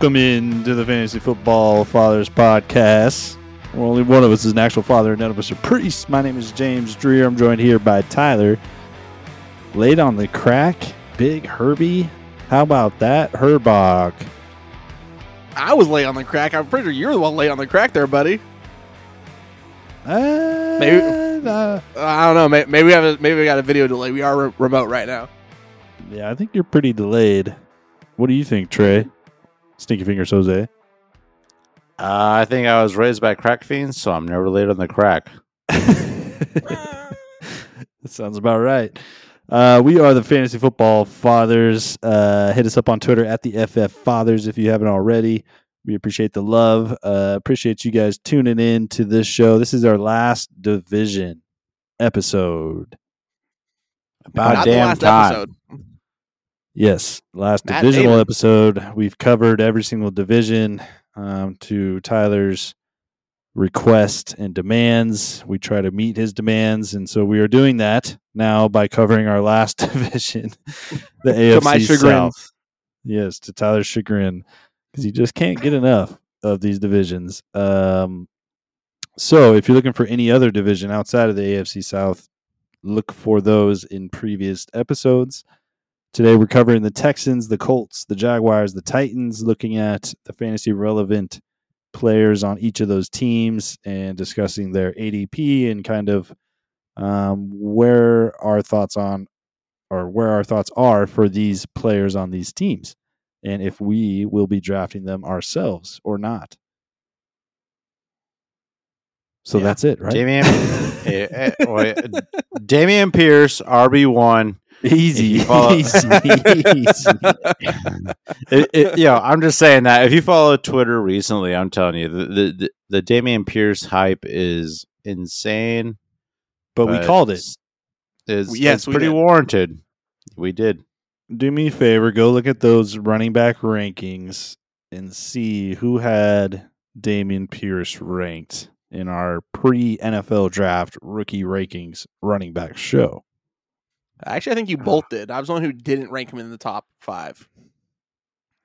Welcome in to the Fantasy Football Fathers Podcast. Well, only one of us is an actual father, and none of us are priests. My name is James Dreer. I'm joined here by Tyler. Laid on the crack, Big Herbie. How about that, Herbach? I was late on the crack. I'm pretty sure you're the one late on the crack there, buddy. Uh, Maybe- uh, I don't know. May- Maybe we have a, maybe we got a video delay. We are re- remote right now. yeah, I think you're pretty delayed. What do you think, Trey? Stinky Fingers Jose. Uh, I think I was raised by crack fiends, so I'm never late on the crack. that sounds about right. Uh, we are the Fantasy Football Fathers. Uh, hit us up on Twitter at the FF Fathers if you haven't already. We appreciate the love. Uh, appreciate you guys tuning in to this show. This is our last division episode. About Not the damn last time. episode. Yes, last Matt divisional episode. We've covered every single division um, to Tyler's request and demands. We try to meet his demands, and so we are doing that now by covering our last division, the AFC To my chagrin. South. Yes, to Tyler's chagrin, because he just can't get enough of these divisions. Um, so, if you're looking for any other division outside of the AFC South, look for those in previous episodes. Today we're covering the Texans, the Colts, the Jaguars, the Titans, looking at the fantasy relevant players on each of those teams and discussing their ADP and kind of um, where our thoughts on or where our thoughts are for these players on these teams and if we will be drafting them ourselves or not. So Yeah. that's it, right? Dameon, eh, eh, Dameon Pierce, RB one. easy, easy, easy. It, it, yo, I'm just saying that if you follow Twitter recently, I'm telling you the the, the, the Dameon Pierce hype is insane. But we called it. It's, Yes, it's pretty did. warranted. We did. do me a favor, go look at those running back rankings and see who had Dameon Pierce ranked in our pre NFL draft rookie rankings running back show. Actually, I think you both did. I was the one who didn't rank him in the top five.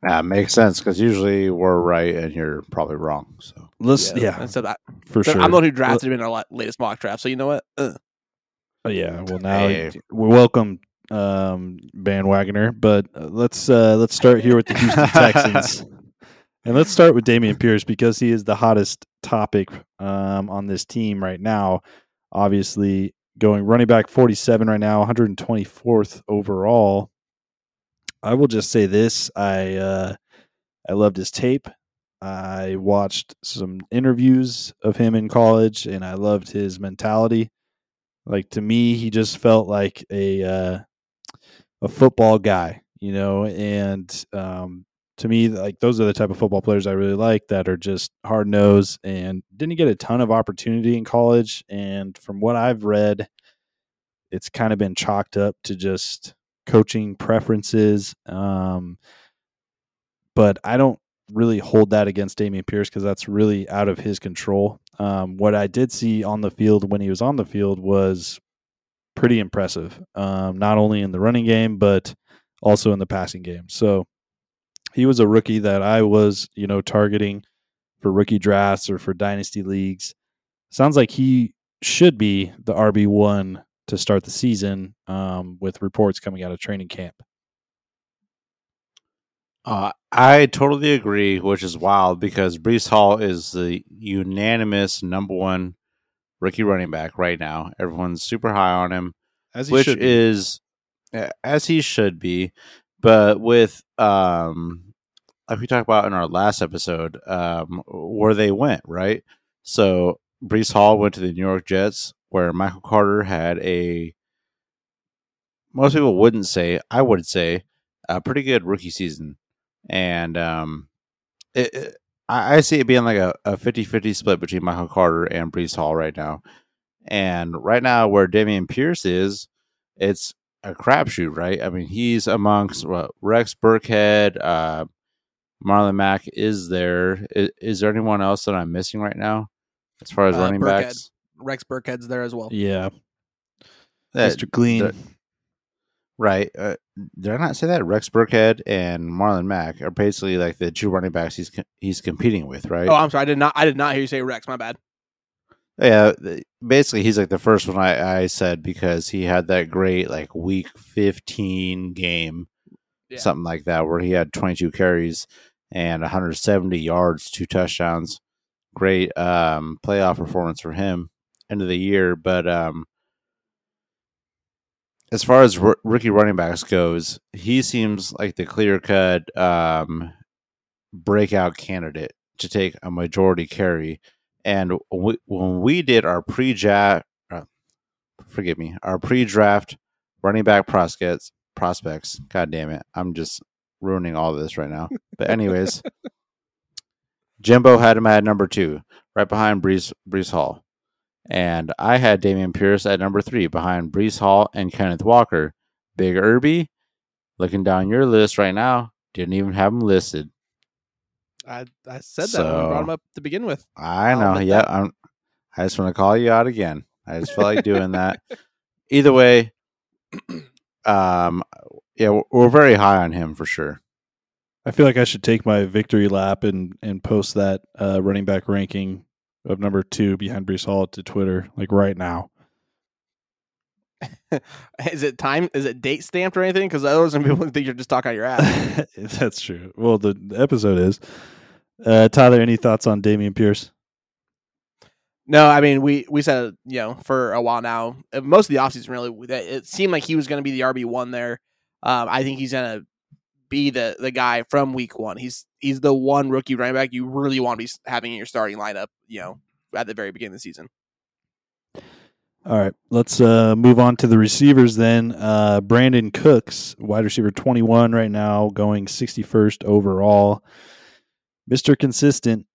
That makes sense because usually we're right and you're probably wrong. So Let's yeah, And so that, for so sure. I'm the one who drafted him in our latest mock draft. So you know what? Uh, Oh, yeah, well now Hey. we welcome um, bandwagoner, but uh, let's uh, let's start here with the Houston Texans, and let's start with Dameon Pierce because he is the hottest topic um, on this team right now. Obviously, going running back 47 right now, 124th overall. I will just say this: I uh, I loved his tape. I watched some interviews of him in college, and I loved his mentality. Like to me, he just felt like a uh, a football guy, you know. And um, to me, like those are the type of football players I really like that are just hard nosed and didn't get a ton of opportunity in college. And from what I've read, it's kind of been chalked up to just coaching preferences. Um, but I don't really hold that against Dameon Pierce because that's really out of his control. Um, what I did see on the field when he was on the field was pretty impressive, um, not only in the running game but also in the passing game. So he was a rookie that I was, you know, targeting for rookie drafts or for dynasty leagues. Sounds like he should be the RB one to start the season, um, with reports coming out of training camp. Uh, I totally agree, which is wild because Breece Hall is the unanimous number one rookie running back right now. Everyone's super high on him, As he which should be. is as he should be. But with um, like we talked about in our last episode, um, where they went right. So Breece Hall went to the New York Jets, where Michael Carter had a most people wouldn't say, I would say, a pretty good rookie season and um, it, it- I, see it being like a, a 50-50 split between Michael Carter and Breece Hall right now. And right now, where Dameon Pierce is, it's a crapshoot, right? I mean, he's amongst what, Rex Burkhead, uh, Marlon Mack is there. Is, is there anyone else that I'm missing right now as far as Uh, running Burkhead. backs? Rex Burkhead's there as well. yeah, That- Mr. Clean. the- right? Uh, did I not say that Rex Burkhead and Marlon Mack are basically like the two running backs he's he's competing with, right? Oh, I'm sorry. I did not. I did not hear you say Rex. My bad. Yeah, basically he's like the first one I, I said because he had that great like week 15 game, Yeah. something like that, where he had 22 carries and 170 yards, two touchdowns. Great um, playoff performance for him end of the year. But um, as far as r- rookie running backs goes, he seems like the clear cut um, breakout candidate to take a majority carry. And when we did our pre-draft, uh, forgive me, our pre-draft running back prospects, prospects. God damn it, I'm just ruining all of this right now. But anyways, Jimbo had him at number two, right behind Breece Breece Hall, and I had Dameon Pierce at number three, behind Breece Hall and Kenneth Walker. Big Irby, looking down your list right now, didn't even have him listed. I I said that when I brought him up to begin with. I know. Yeah, that. I'm. I just want to call you out again. I just feel like doing that. Either way, um, yeah, we're, we're very high on him for sure. I feel like I should take my victory lap and and post that uh, running back ranking of number two behind Breece Hall to Twitter like right now. Is it time? Is it date stamped or anything? Because otherwise, some people think you're just talking out your ass. That's true. Well, the, the episode is. Uh, Tyler, any thoughts on Dameon Pierce? No, I mean we we said you know for a while now, uh, most of the offseason really, it seemed like he was going to be the RB one there. Um, I think he's going to be the the guy from week one. He's he's the one rookie running back you really want to be having in your starting lineup. You know, at the very beginning of the season. All right, let's uh, move on to the receivers then. Uh, Brandin Cooks, wide receiver 21 right now, going 61st overall. Mr. Consistent,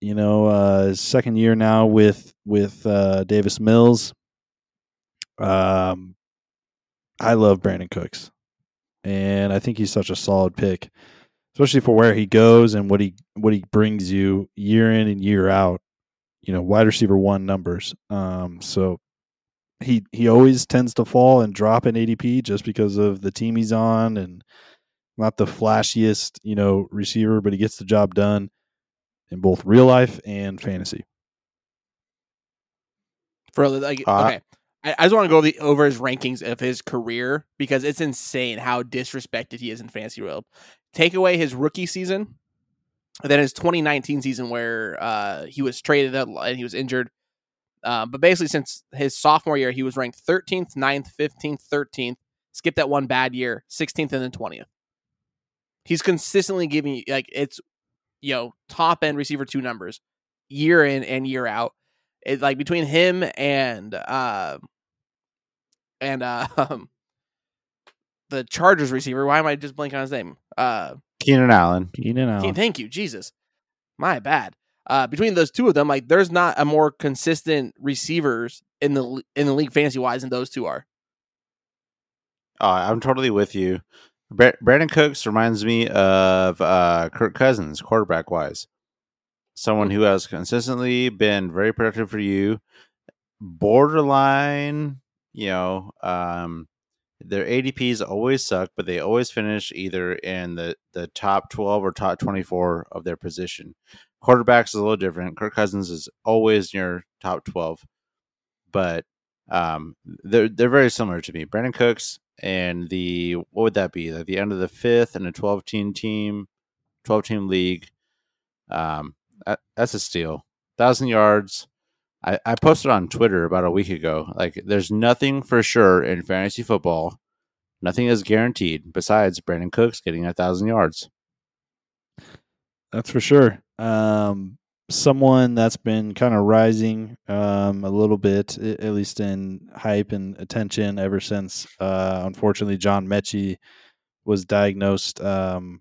you know, uh, second year now with with uh, Davis Mills. Um, I love Brandin Cooks, and I think he's such a solid pick, especially for where he goes and what he what he brings you year in and year out. You know, wide receiver one numbers. Um, so he he always tends to fall and drop in ADP just because of the team he's on and not the flashiest, you know, receiver, but he gets the job done in both real life and fantasy. For like, Uh, okay, I, I just want to go the, over his rankings of his career because it's insane how disrespected he is in fantasy world. Take away his rookie season, and then his 2019 season where uh, he was traded and he was injured. Uh, but basically, since his sophomore year, he was ranked 13th, 9th, 15th, 13th. Skipped that one bad year, 16th, and then 20th. He's consistently giving you like it's you know top end receiver two numbers year in and year out. It like between him and uh and uh um, the Chargers receiver. Why am I just blanking on his name? Uh, Keenan Allen. Keenan Allen. thank you, Jesus. My bad. Uh, between those two of them, like there's not a more consistent receivers in the in the league fantasy wise than those two are. Oh, I'm totally with you. Bra- Brandin Cooks reminds me of uh, Kirk Cousins, quarterback wise. Someone who has consistently been very productive for you. Borderline, you know, um, their ADPs always suck, but they always finish either in the, the top 12 or top 24 of their position. Quarterbacks is a little different. Kirk Cousins is always near top 12, but um, they're they're very similar to me. Brandin Cooks and the what would that be? Like the end of the fifth and a twelve team team, twelve team league. Um, that, that's a steal. Thousand yards. I, I posted on Twitter about a week ago. Like, there's nothing for sure in fantasy football. Nothing is guaranteed besides Brandin Cooks getting a thousand yards. That's for sure. Um, someone that's been kind of rising um, a little bit, at least in hype and attention, ever since uh, unfortunately John Metchie was diagnosed um,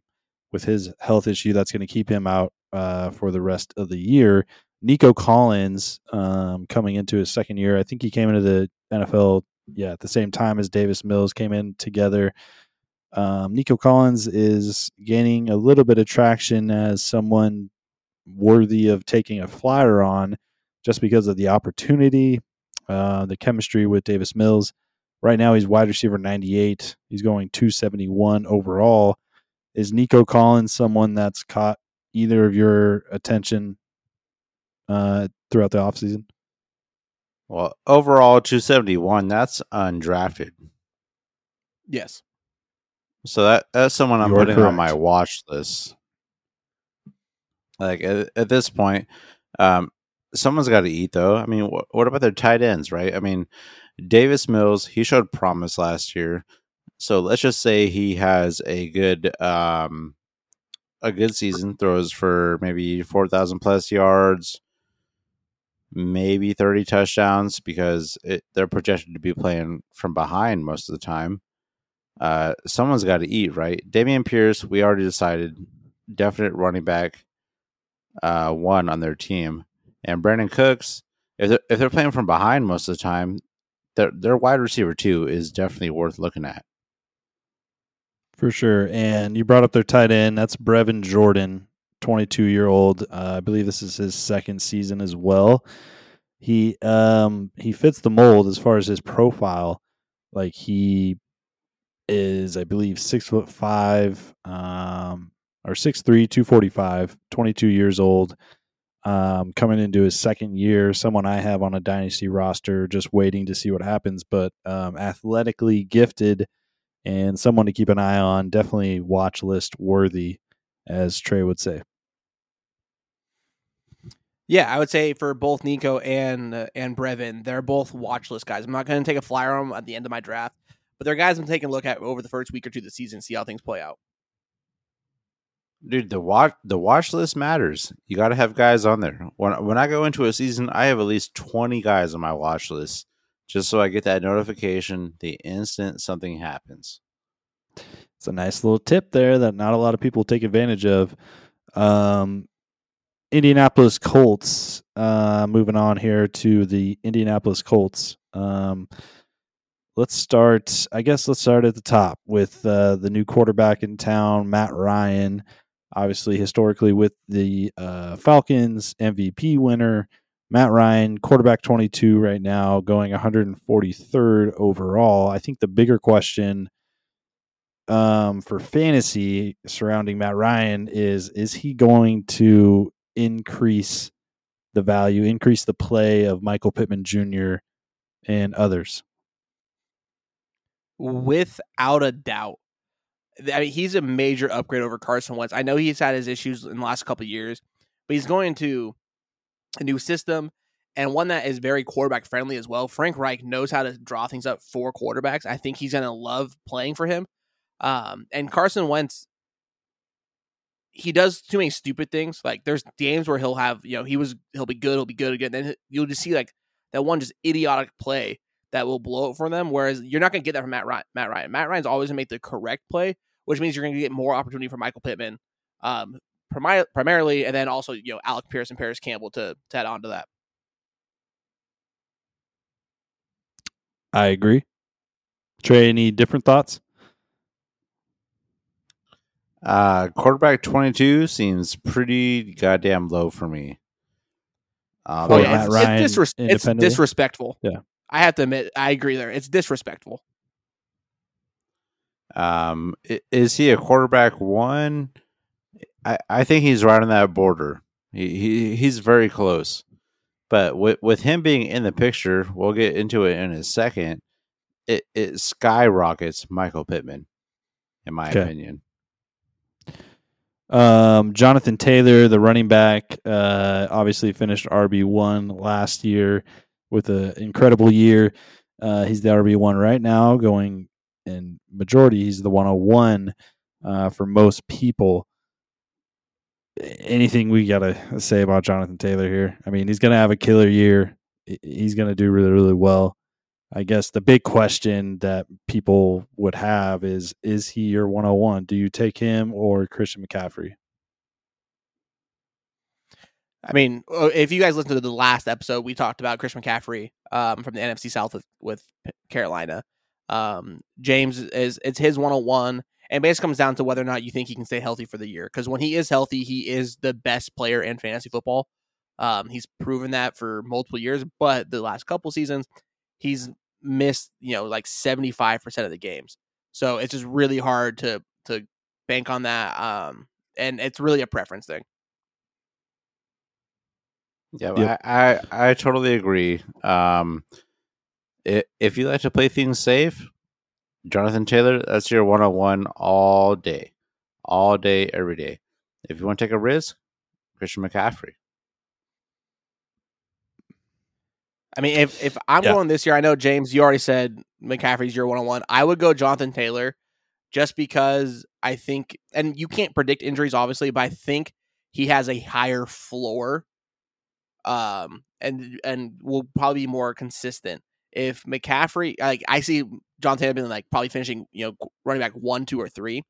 with his health issue that's going to keep him out uh, for the rest of the year. Nico Collins um, coming into his second year. I think he came into the NFL, yeah, at the same time as Davis Mills came in together. Um, Nico Collins is gaining a little bit of traction as someone worthy of taking a flyer on just because of the opportunity, uh, the chemistry with Davis Mills. Right now, he's wide receiver 98. He's going 271 overall. Is Nico Collins someone that's caught either of your attention uh, throughout the offseason? Well, overall, 271, that's undrafted. Yes. So that that's someone I'm You are putting on my watch list. Like at, at this point, um, someone's got to eat though. I mean, wh- what about their tight ends, right? I mean, Davis Mills, he showed promise last year. So let's just say he has a good um a good season, throws for maybe 4,000 plus yards, maybe 30 touchdowns because it, they're projected to be playing from behind most of the time. Uh, someone's got to eat, right? Dameon Pierce, we already decided, definite running back uh, one on their team, and Brandin Cooks. If they're, if they're playing from behind most of the time, their their wide receiver two is definitely worth looking at. For sure. And you brought up their tight end. That's Brevin Jordan, 22 year old. Uh, I believe this is his second season as well. He um he fits the mold as far as his profile. Like he is, I believe, six foot five, um, or six three, two forty five, 22 years old. Um, coming into his second year, someone I have on a dynasty roster, just waiting to see what happens. But um, athletically gifted, and someone to keep an eye on. Definitely watch list worthy, as Trey would say. Yeah, I would say for both Nico and uh, and Brevin, they're both watch list guys. I'm not going to take a flyer on them at the end of my draft, but they're guys I'm taking a look at over the first week or two of the season, see how things play out. Dude, the watch the watch list matters. You got to have guys on there. When when I go into a season, I have at least twenty guys on my watch list, just so I get that notification the instant something happens. It's a nice little tip there that not a lot of people take advantage of. Um, Indianapolis Colts. Uh, moving on here to the Indianapolis Colts. Um, let's start. I guess let's start at the top with uh, the new quarterback in town, Matt Ryan. Obviously, historically with the uh, Falcons, MVP winner. Matt Ryan, quarterback 22 right now, going 143rd overall. I think the bigger question um, for fantasy surrounding Matt Ryan is is he going to increase the value, increase the play of Michael Pittman Jr. and others? Without a doubt. I mean, he's a major upgrade over Carson Wentz. I know he's had his issues in the last couple years, but he's going to a new system and one that is very quarterback friendly as well. Frank Reich knows how to draw things up for quarterbacks. I think he's going to love playing for him. Um, and Carson Wentz, he does too many stupid things. Like there's games where he'll have, you know, he was he'll be good, he'll be good again. Then you'll just see like that one just idiotic play that will blow it for them. Whereas you're not going to get that from Matt Ryan. Matt Ryan. Matt Ryan's always going to make the correct play, which means you're going to get more opportunity for Michael Pittman, um, primi- primarily, and then also you know Alec Pierce and Parris Campbell to to add on to that. I agree. Trey, any different thoughts? Uh, quarterback 22 seems pretty goddamn low for me. Um, Oh, yeah, yeah, Matt it's, Ryan it's, disres- it's disrespectful. Yeah. I have to admit, I agree there. It's disrespectful. Um, is he a quarterback one? I, I think he's right on that border. He, he he's very close. But with with him being in the picture, we'll get into it in a second. It it skyrockets Michael Pittman, in my Okay. opinion. Um, Jonathan Taylor, the running back, uh, obviously finished RB one last year with an incredible year. Uh, he's the RB one right now, going in majority. He's the 101 uh, for most people. Anything we gotta say about Jonathan Taylor here? I mean, he's gonna have a killer year. He's gonna do really, really well. I guess the big question that people would have is is he your 101? Do you take him or Christian McCaffrey? I mean, if you guys listened to the last episode, we talked about Chris McCaffrey um, from the NFC South with, with Carolina. Um, James is it's his 101, and basically comes down to whether or not you think he can stay healthy for the year. Because when he is healthy, he is the best player in fantasy football. Um, he's proven that for multiple years, but the last couple seasons, he's missed you know like seventy five percent of the games. So it's just really hard to to bank on that. Um, and it's really a preference thing. Yeah, Yep. I, I I totally agree. Um, i if you like to play things safe, Jonathan Taylor, that's your one on one all day, all day, every day. If you want to take a risk, Christian McCaffrey. I mean, if if I'm Yeah. going this year, I know James, you already said McCaffrey's your one on one. I would go Jonathan Taylor, just because I think, and you can't predict injuries, obviously, but I think he has a higher floor, um, and and will probably be more consistent. If McCaffrey, like I see John Taylor being like probably finishing, you know, running back one, two, or three,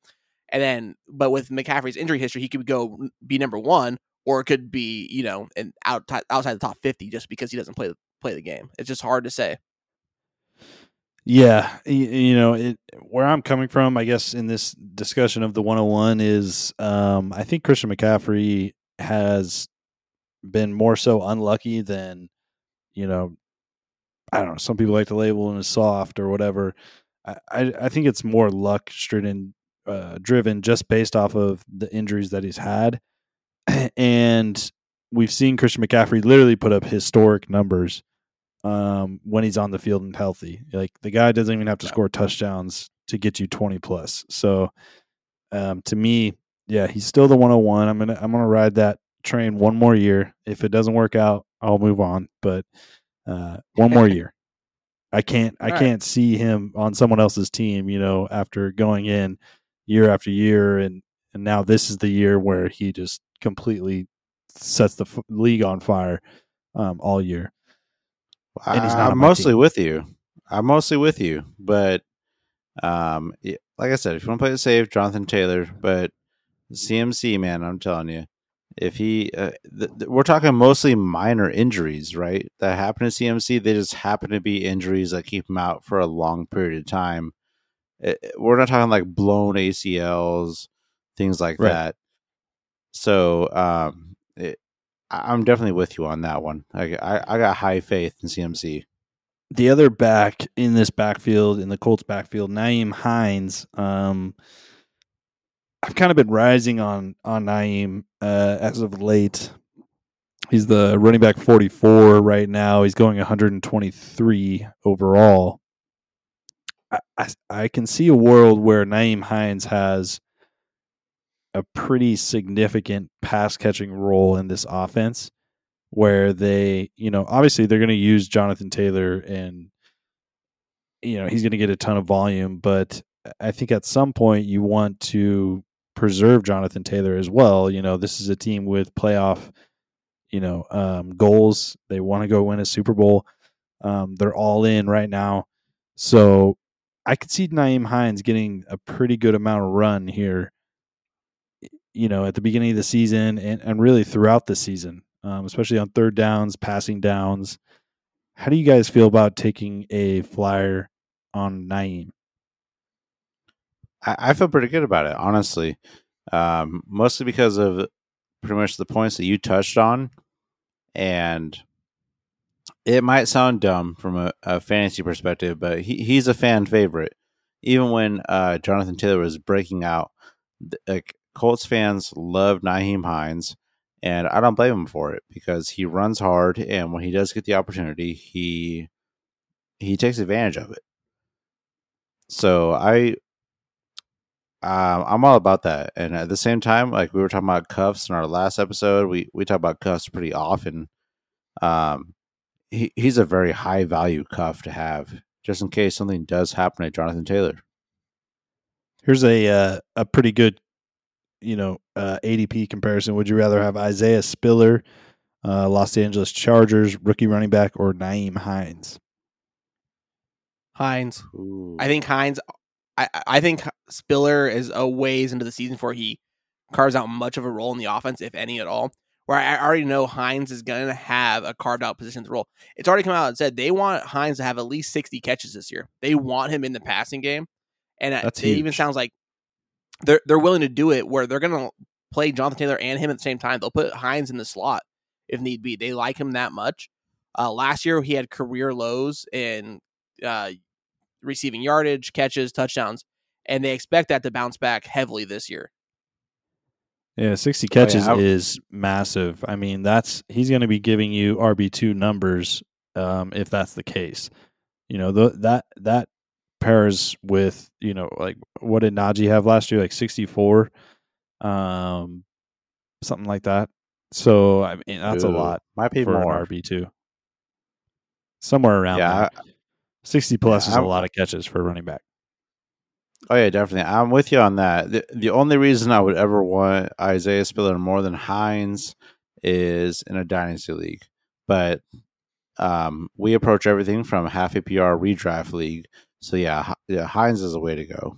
and then but with McCaffrey's injury history, he could go be number one, or it could be you know, and out outside the top fifty just because he doesn't play play the game. It's just hard to say. Yeah, y- you know, it, where I'm coming from, I guess, in this discussion of the 101 is, um, I think Christian McCaffrey has been more so unlucky than, you know, I don't know. Some people like to label him as soft or whatever. I, I, I think it's more luck stricken, uh, driven just based off of the injuries that he's had, and we've seen Christian McCaffrey literally put up historic numbers um, when he's on the field and healthy. Like the guy doesn't even have to score touchdowns to get you 20 plus. So um, to me, yeah, he's still the 101. I'm going to I'm going to ride that train one more year. If it doesn't work out, I'll move on, but uh, one more year. I can't I All right. can't see him on someone else's team, you know, after going in year after year and and now this is the year where he just completely sets the f- league on fire um, all year. And he's not I'm mostly team. with you. I'm mostly with you, but um, like I said, if you want to play it safe, Jonathan Taylor. But CMC, man, I'm telling you, if he, uh, th- th- we're talking mostly minor injuries, right? That happen to CMC. They just happen to be injuries that keep him out for a long period of time. It- it- we're not talking like blown ACLs, things like Right. that. So, um, it, I- I'm definitely with you on that one. I, I, I got high faith in CMC. the other back in this backfield in the Colts backfield, Nyheim Hines. Um, I've kind of been rising on on Nyheim uh, as of late. He's the running back 44 right now. He's going 123 overall. I, I, I can see a world where Nyheim Hines has a pretty significant pass catching role in this offense where they, you know, obviously they're going to use Jonathan Taylor and, you know, he's going to get a ton of volume, but I think at some point you want to preserve Jonathan Taylor as well. You know, this is a team with playoff, you know, um, goals. They want to go win a Super Bowl. Um, they're all in right now. So I could see Nyheim Hines getting a pretty good amount of run here, you know, at the beginning of the season and, and really throughout the season, um, especially on third downs, passing downs. How do you guys feel about taking a flyer on Nyheim? I, I feel pretty good about it, honestly. Um, mostly because of pretty much the points that you touched on, and it might sound dumb from a, a fantasy perspective, but he, he's a fan favorite. Even when uh, Jonathan Taylor was breaking out, like Colts fans love Nyheim Hines, and I don't blame him for it because he runs hard, and when he does get the opportunity, he he takes advantage of it. So I um, I'm all about that. And at the same time, like we were talking about cuffs in our last episode, we we talk about cuffs pretty often. Um, he he's a very high value cuff to have, just in case something does happen to Jonathan Taylor. Here's a uh, a pretty good, you know, uh, ADP comparison. Would you rather have Isaiah Spiller, uh, Los Angeles Chargers rookie running back, or Nyheim Hines? Hines. Ooh. I think Hines. I I think Spiller is a ways into the season before he carves out much of a role in the offense, if any at all. Where I already know Hines is going to have a carved out position in the role. It's already come out and said they want Hines to have at least sixty catches this year. They want him in the passing game, and That's it even sounds like they're they're willing to do it where they're going to play Jonathan Taylor and him at the same time. They'll put Hines in the slot if need be. They like him that much. Uh, last year he had career lows in uh, receiving yardage, catches, touchdowns, and they expect that to bounce back heavily this year. Yeah, 60 catches I- is massive. I mean, that's he's going to be giving you RB2 numbers um, if that's the case. You know, th- that that pairs with, you know, like what did Najee have last year like 64 um something like that. So, I mean, that's a lot Might be for more. an RB2. Somewhere around Yeah, there. 60 plus Yeah, is a I'm- lot of catches for a running back. Oh yeah, definitely. I'm with you on that. The, the only reason I would ever want Isaiah Spiller more than Hines is in a dynasty league. But um, we approach everything from half PPR redraft league. So yeah, Hi- yeah, Hines is a way to go.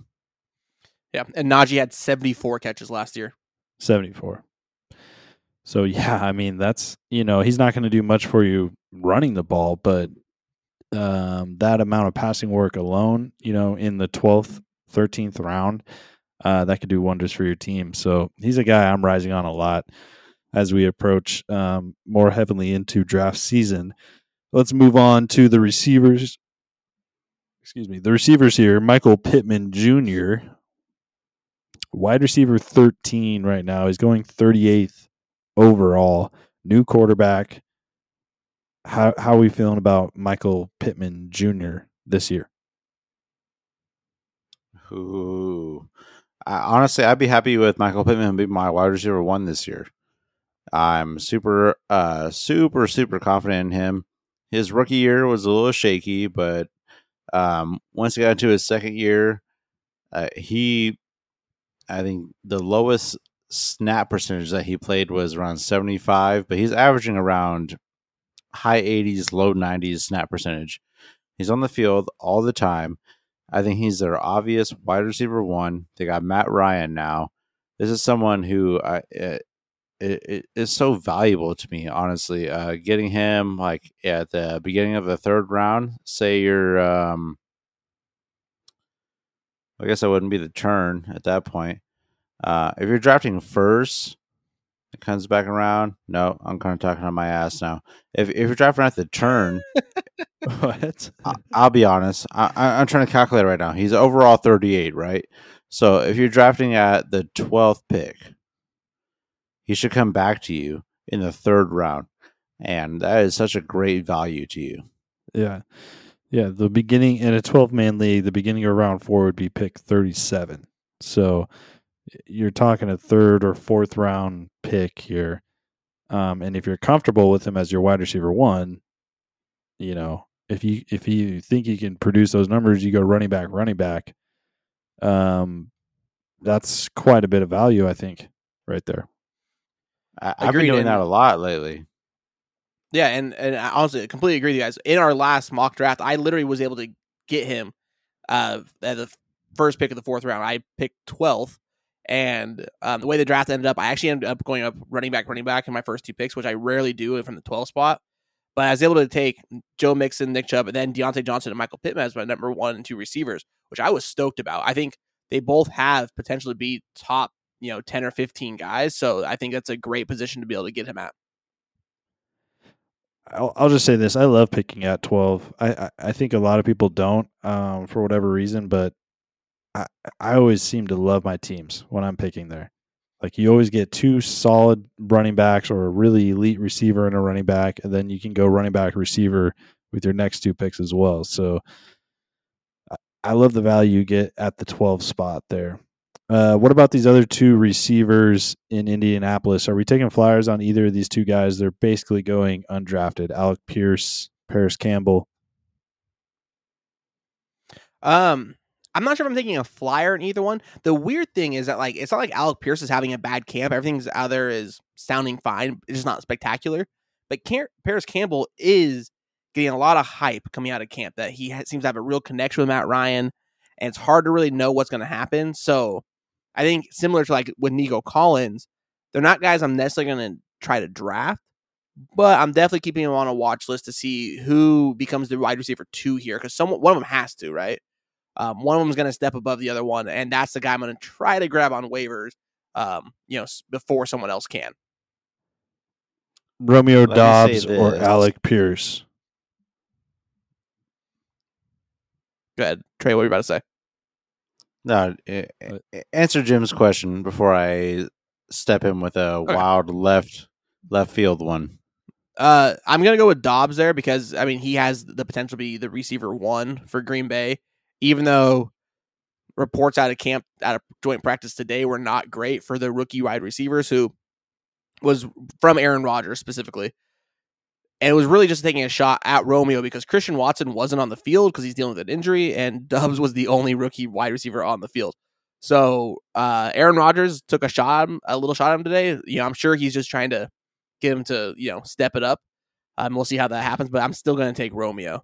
Yeah, and Najee had 74 catches last year. 74. So yeah, I mean that's you know he's not going to do much for you running the ball, but um, that amount of passing work alone, you know, in the twelfth, thirteenth round, uh, that could do wonders for your team. So he's a guy I'm rising on a lot as we approach um, more heavily into draft season. Let's move on to the receivers. Excuse me, the receivers here: Michael Pittman Jr wide receiver 13 right now. He's going 38th overall. New quarterback. How how are we feeling about Michael Pittman Jr. this year? Ooh. I, honestly, I'd be happy with Michael Pittman being my wide receiver one this year. I'm super, uh, super, super confident in him. His rookie year was a little shaky, but um, once he got into his second year, uh, he, I think the lowest snap percentage that he played was around 75, but he's averaging around high 80s, low 90s snap percentage. He's on the field all the time. I think he's their obvious wide receiver one. They got Matt Ryan now. This is someone who I, uh, it, it is so valuable to me, honestly. Uh, getting him like at the beginning of the third round, say you're, um, I guess I wouldn't be the turn at that point. Uh, if you're drafting first, it comes back around. No, I'm kind of talking on my ass now. If if you're drafting at the turn, what? I- I'll be honest. I, I'm trying to calculate right now. He's overall 38, right? So if you're drafting at the 12th pick, he should come back to you in the third round, and that is such a great value to you. Yeah. Yeah, the beginning in a 12 man league, the beginning of round 4 would be pick 37. So you're talking a third or fourth round pick here. Um, and if you're comfortable with him as your wide receiver 1, you know, if you if you think you can produce those numbers, you go running back, running back. Um, that's quite a bit of value, I think, right there. I, I've been doing and- that a lot lately. Yeah, and and I honestly I completely agree with you guys. In our last mock draft, I literally was able to get him uh, at the first pick of the fourth round. I picked twelfth, and um, the way the draft ended up, I actually ended up going up running back, running back in my first two picks, which I rarely do from the 12th spot. But I was able to take Joe Mixon, Nick Chubb, and then Diontae Johnson and Michael Pittman as my number one and two receivers, which I was stoked about. I think they both have potential to be top, you know, 10 or 15 guys. So I think that's a great position to be able to get him at. I'll, I'll just say this: I love picking at twelve. I, I, I think a lot of people don't, um, for whatever reason, but I I always seem to love my teams when I'm picking there. Like you always get two solid running backs or a really elite receiver and a running back, and then you can go running back receiver with your next two picks as well. So I, love the value you get at the twelve spot there. Uh, what about these other two receivers in Indianapolis? Are we taking flyers on either of these two guys? They're basically going undrafted. Alec Pierce, Parris Campbell. Um, I'm not sure if I'm taking a flyer in either one. The weird thing is that like it's not like Alec Pierce is having a bad camp. Everything's out there is sounding fine. It's just not spectacular. But Parris Campbell is getting a lot of hype coming out of camp that he ha- seems to have a real connection with Matt Ryan, and it's hard to really know what's going to happen. So I think similar to like with Nico Collins, they're not guys I'm necessarily going to try to draft. But I'm definitely keeping them on a watch list to see who becomes the wide receiver two here because someone one of them has to, right? Um, one of them is going to step above the other one, and that's the guy I'm going to try to grab on waivers, um, you know, before someone else can. Romeo Let Dobbs or. Alec Pierce. Go ahead, Trey. What were you about to say? No, answer Jim's question before I step in with a Okay. wild left left field one. Uh, I'm gonna go with Dobbs there because I mean he has the potential to be the receiver one for Green Bay, even though reports out of camp out of joint practice today were not great for the rookie wide receivers who was from Aaron Rodgers specifically. And it was really just taking a shot at Romeo because Christian Watson wasn't on the field because he's dealing with an injury, and Doubs was the only rookie wide receiver on the field. So uh, Aaron Rodgers took a shot, a little shot at him today. You know, I'm sure he's just trying to get him to you know step it up. Um, we'll see how that happens, but I'm still going to take Romeo.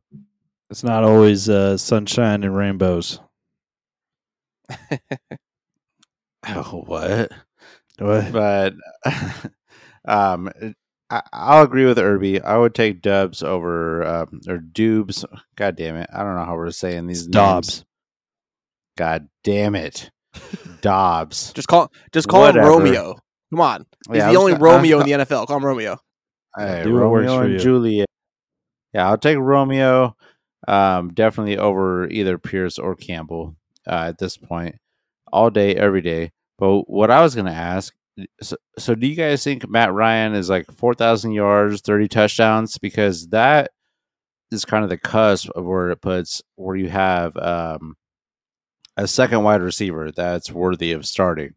It's not always uh, sunshine and rainbows. Oh, what? What? But um, I, I'll agree with Irby. I would take Doubs over um, or Dubes. God damn it! I don't know how we're saying these names. God damn it, Dobbs. Just call just call Whatever. him Romeo. Come on, he's Yeah, the only gonna- I was Romeo in the NFL. Call him Romeo. Hey, works Romeo for and you. Juliet. Yeah, I'll take Romeo. Um, definitely over either Pierce or Campbell uh, at this point, all day, every day. But what I was going to ask, so, so do you guys think Matt Ryan is like four thousand yards, thirty touchdowns? Because that is kind of the cusp of where it puts where you have um, a second wide receiver that's worthy of starting.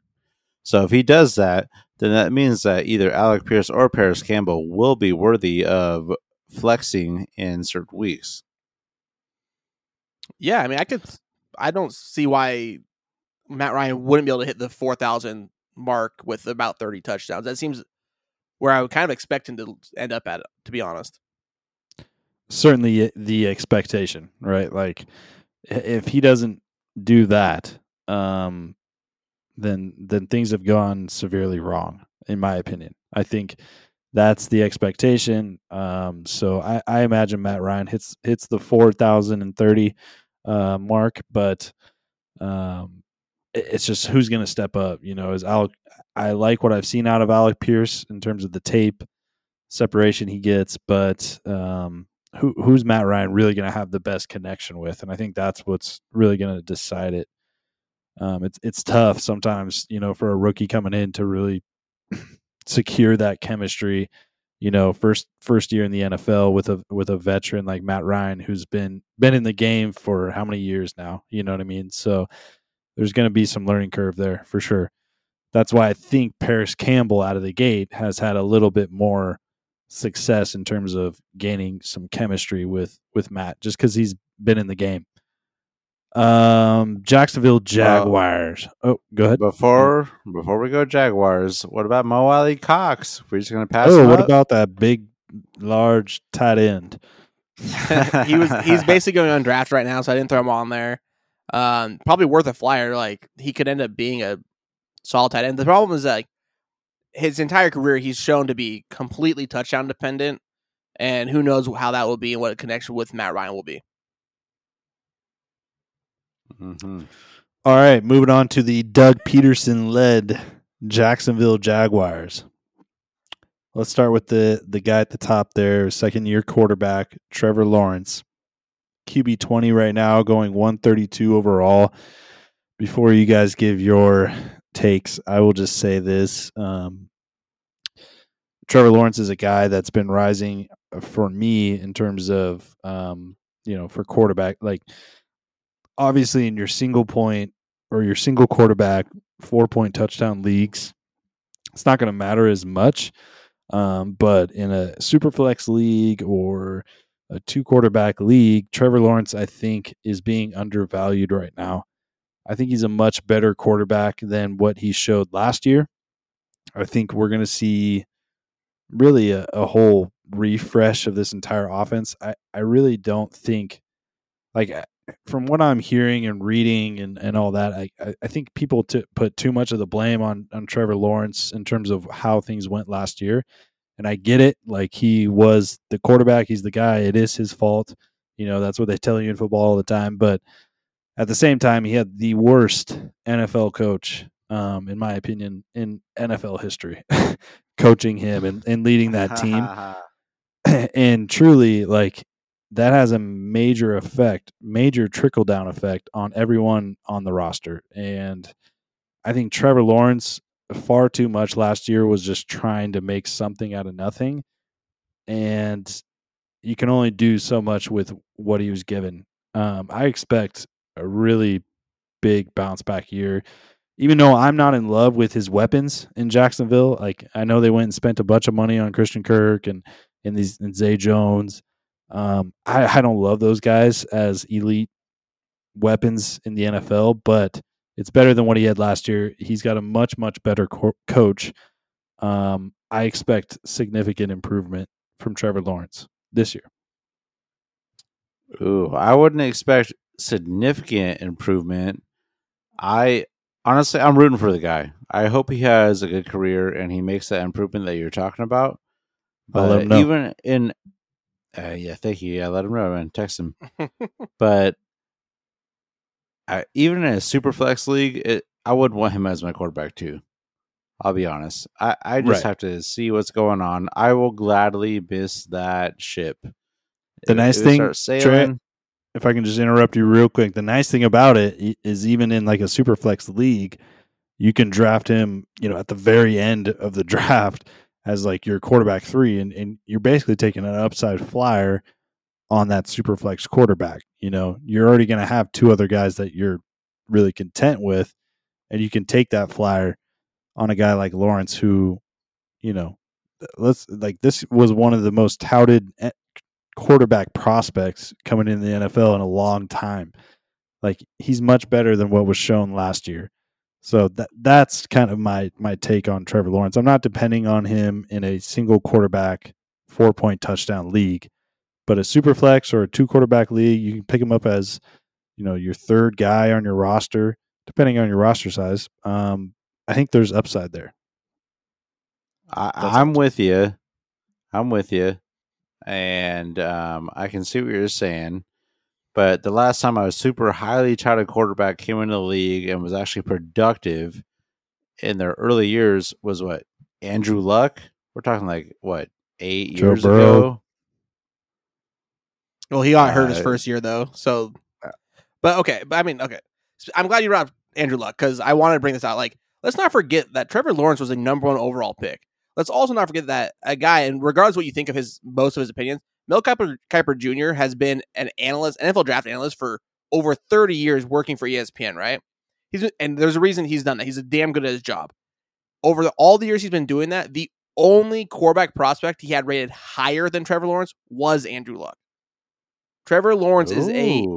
So if he does that, then that means that either Alec Pierce or Parris Campbell will be worthy of flexing in certain weeks. Yeah, I mean, I could. I don't see why Matt Ryan wouldn't be able to hit the four thousand mark with about thirty touchdowns. That seems where I would kind of expect him to end up at. To be honest, Certainly the expectation, right? Like if he doesn't do that, um, then then things have gone severely wrong, in my opinion. I think that's the expectation. Um, so I, I imagine Matt Ryan hits hits the four thousand and thirty uh, mark, but um, it's just who's going to step up. You know, is Alec? I like what I've seen out of Alec Pierce in terms of the tape separation he gets, but um, who who's Matt Ryan really going to have the best connection with? And I think that's what's really going to decide it. Um, it's it's tough sometimes, you know, for a rookie coming in to really secure that chemistry. You know, first first year in the NFL with a with a veteran like Matt Ryan, who's been been in the game for how many years now? You know what I mean? So there's going to be some learning curve there for sure. That's why I think Parris Campbell out of the gate has had a little bit more success in terms of gaining some chemistry with with Matt, just because he's been in the game. Um, Jacksonville Jaguars. oh, go ahead. Before before we go Jaguars, what about Mo Alie-Cox? We're just gonna pass. Oh, him what up? about that big, large tight end? he was he's basically going undrafted right now, so I didn't throw him on there. Um, probably worth a flyer. Like he could end up being a solid tight end. The problem is like his entire career, he's shown to be completely touchdown dependent, and who knows how that will be and what a connection with Matt Ryan will be. Mhm. All right, moving on to the Doug Pederson led Jacksonville Jaguars. Let's start with the the guy at the top there, second year quarterback Trevor Lawrence, QB twenty right now, going one thirty two overall. Before you guys give your takes, I will just say this: um, Trevor Lawrence is a guy that's been rising for me in terms of um, you know for quarterback like obviously in your single point or your single quarterback four point touchdown leagues, it's not going to matter as much. Um, but in a super flex league or a two quarterback league, Trevor Lawrence, I think, is being undervalued right now. I think he's a much better quarterback than what he showed last year. I think we're going to see really a, a whole refresh of this entire offense. I, I really don't think, like, from what I'm hearing and reading and, and all that, I, I, think people t- put too much of the blame on, on Trevor Lawrence in terms of how things went last year. And I get it. Like he was the quarterback, he's the guy. It is his fault. You know, that's what they tell you in football all the time. But at the same time, he had the worst NFL coach, um, in my opinion, in NFL history, coaching him and, and leading that team. and truly like that has a major effect, major trickle down effect on everyone on the roster. And I think Trevor Lawrence far too much last year was just trying to make something out of nothing. And you can only do so much with what he was given. Um, I expect a really big bounce back year. Even though I'm not in love with his weapons in Jacksonville, like I know they went and spent a bunch of money on Christian Kirk and and these and Zay Jones. Um, I, I don't love those guys as elite weapons in the NFL, but it's better than what he had last year. He's got a much much better co- coach. Um, I expect significant improvement from Trevor Lawrence this year. Ooh, I wouldn't expect significant improvement. I honestly, I'm rooting for the guy. I hope he has a good career and he makes that improvement that you're talking about. But even in, uh, yeah, thank you. Yeah, let him know and text him. but I, even in a super flex league, it, I would want him as my quarterback too. I'll be honest. I, I just Right. have to see what's going on. I will gladly miss that ship. The If- nice if thing, Trey- if I can just interrupt you real quick, the nice thing about it is even in like a super flex league, you can draft him, you know, at the very end of the draft as like your quarterback three, and, and you're basically taking an upside flyer on that super flex quarterback. You know, you're already going to have two other guys that you're really content with, and you can take that flyer on a guy like Lawrence, who, you know, let's like this was one of the most touted quarterback prospects coming in the NFL in a long time. Like he's much better than what was shown last year. So that that's kind of my my take on Trevor Lawrence. I'm not depending on him in a single quarterback four point touchdown league, but a super flex or a two quarterback league, you can pick him up as you know your third guy on your roster, depending on your roster size. Um, I think there's upside there. I, I'm with you. I'm with you, and um, I can see what you're saying. But the last time I was super highly touted quarterback came into the league and was actually productive in their early years was what Andrew Luck. We're talking like what eight Joe years Burrow. ago. Well, he got hurt his Uh, first year though, so. But okay, but I mean, okay. I'm glad you brought up Andrew Luck because I wanted to bring this out. Like, let's not forget that Trevor Lawrence was a number one overall pick. Let's also not forget that a guy, and regardless of what you think of his most of his opinions, Mel Kiper, Kiper Jr. has been an analyst, NFL draft analyst for over 30 years, working for ESPN. Right? He's and there's a reason he's done that. He's a damn good at his job. Over the, all the years he's been doing that, the only quarterback prospect he had rated higher than Trevor Lawrence was Andrew Luck. Trevor Lawrence is a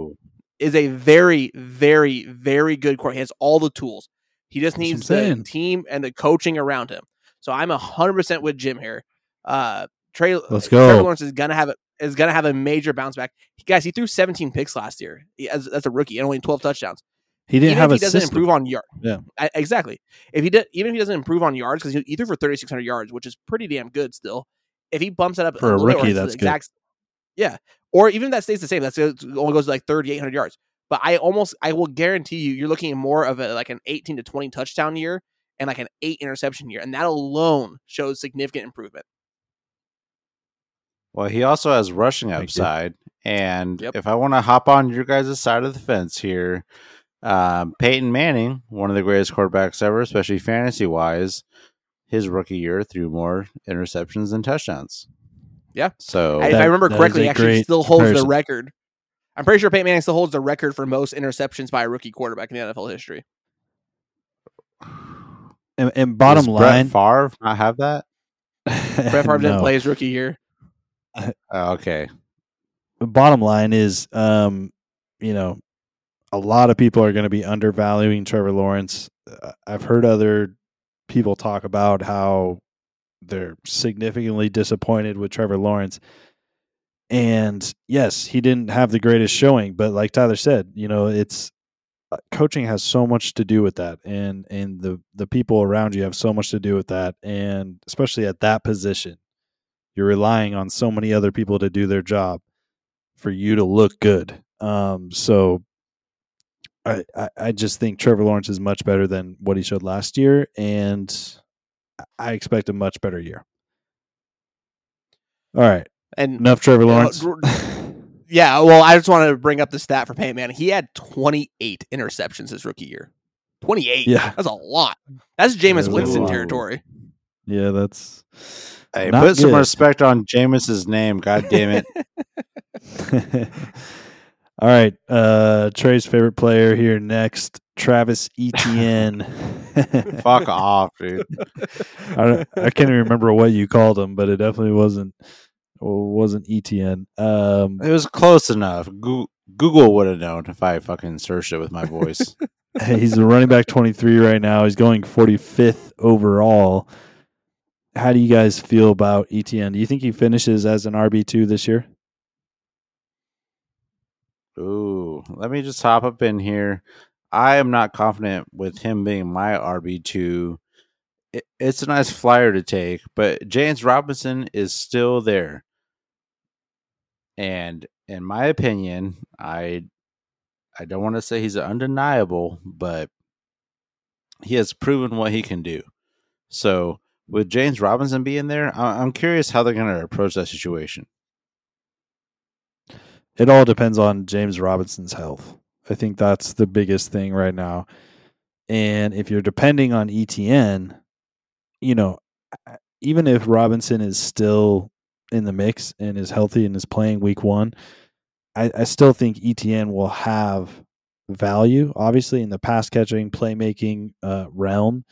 is a very, very, very good quarterback. He has all the tools. He just needs the team and the coaching around him. So I'm hundred percent with Jim here. Uh, Trey, uh, Let's Trevor. Lawrence is gonna have a is gonna have a major bounce back. He, guys, he threw 17 picks last year he, as, as a rookie and only 12 touchdowns. He didn't even have if a he doesn't system. improve on yard, Yeah. I- exactly. If he did, even if he doesn't improve on yards, because he, he threw for 3,600 yards, which is pretty damn good still. If he bumps it up For a or rookie, that's good. exact, yeah. Or even if that stays the same, that's it only goes to like 3,800 yards. But I almost, I will guarantee you, you're looking at more of a like an 18 to 20 touchdown year and like an eight interception year, and that alone shows significant improvement. Well, he also has rushing Thank you. upside. And Yep. if I want to hop on your guys' side of the fence here, um, Peyton Manning, one of the greatest quarterbacks ever, especially fantasy wise, his rookie year threw more interceptions than touchdowns. Yeah. So And if I remember correctly, he actually still holds the record. I'm pretty sure Peyton Manning still holds the record for most interceptions by a rookie quarterback in the NFL history. And, and bottom does line, Brett Favre not have that? Brett Favre didn't play his rookie year. Oh, okay. bottom line is, um, you know, a lot of people are going to be undervaluing Trevor Lawrence. Uh, I've heard other people talk about how they're significantly disappointed with Trevor Lawrence. And yes, he didn't have the greatest showing, but like Tyler said, you know, it's uh, coaching has so much to do with that and and the the people around you have so much to do with that and especially at that position you're relying on so many other people to do their job for you to look good. Um, so I, I, I just think Trevor Lawrence is much better than what he showed last year, and I expect a much better year. All right, And enough Trevor Lawrence. Yeah, well, I just want to bring up the stat for Peyton Manning. He had 28 interceptions his rookie year. 28. Yeah. That's a lot. That's Jameis Winston territory. Yeah, that's Hey, Not put some respect on Jameis's name. God damn it. All right. Uh Trey's favorite player here next, Travis Etienne. Fuck off, dude. I, I can't even remember what you called him, but it definitely wasn't wasn't Etienne. Um, It was close enough. Goo- Google would have known if I fucking searched it with my voice. he's a running back 23 right now. He's going 45th overall. How do you guys feel about Etienne? Do you think he finishes as an RB2 this year? Ooh, let me just hop up in here. I am not confident with him being my RB2. It, it's a nice flyer to take, but James Robinson is still there. And in my opinion, I I don't want to say he's undeniable, but he has proven what he can do. So, with James Robinson being there, I- I'm curious how they're going to approach that situation. It all depends on James Robinson's health. I think that's the biggest thing right now. And if you're depending on Etienne, you know, even if Robinson is still in the mix and is healthy and is playing week one, I, I still think Etienne will have value, obviously, in the pass catching, playmaking uh, realm.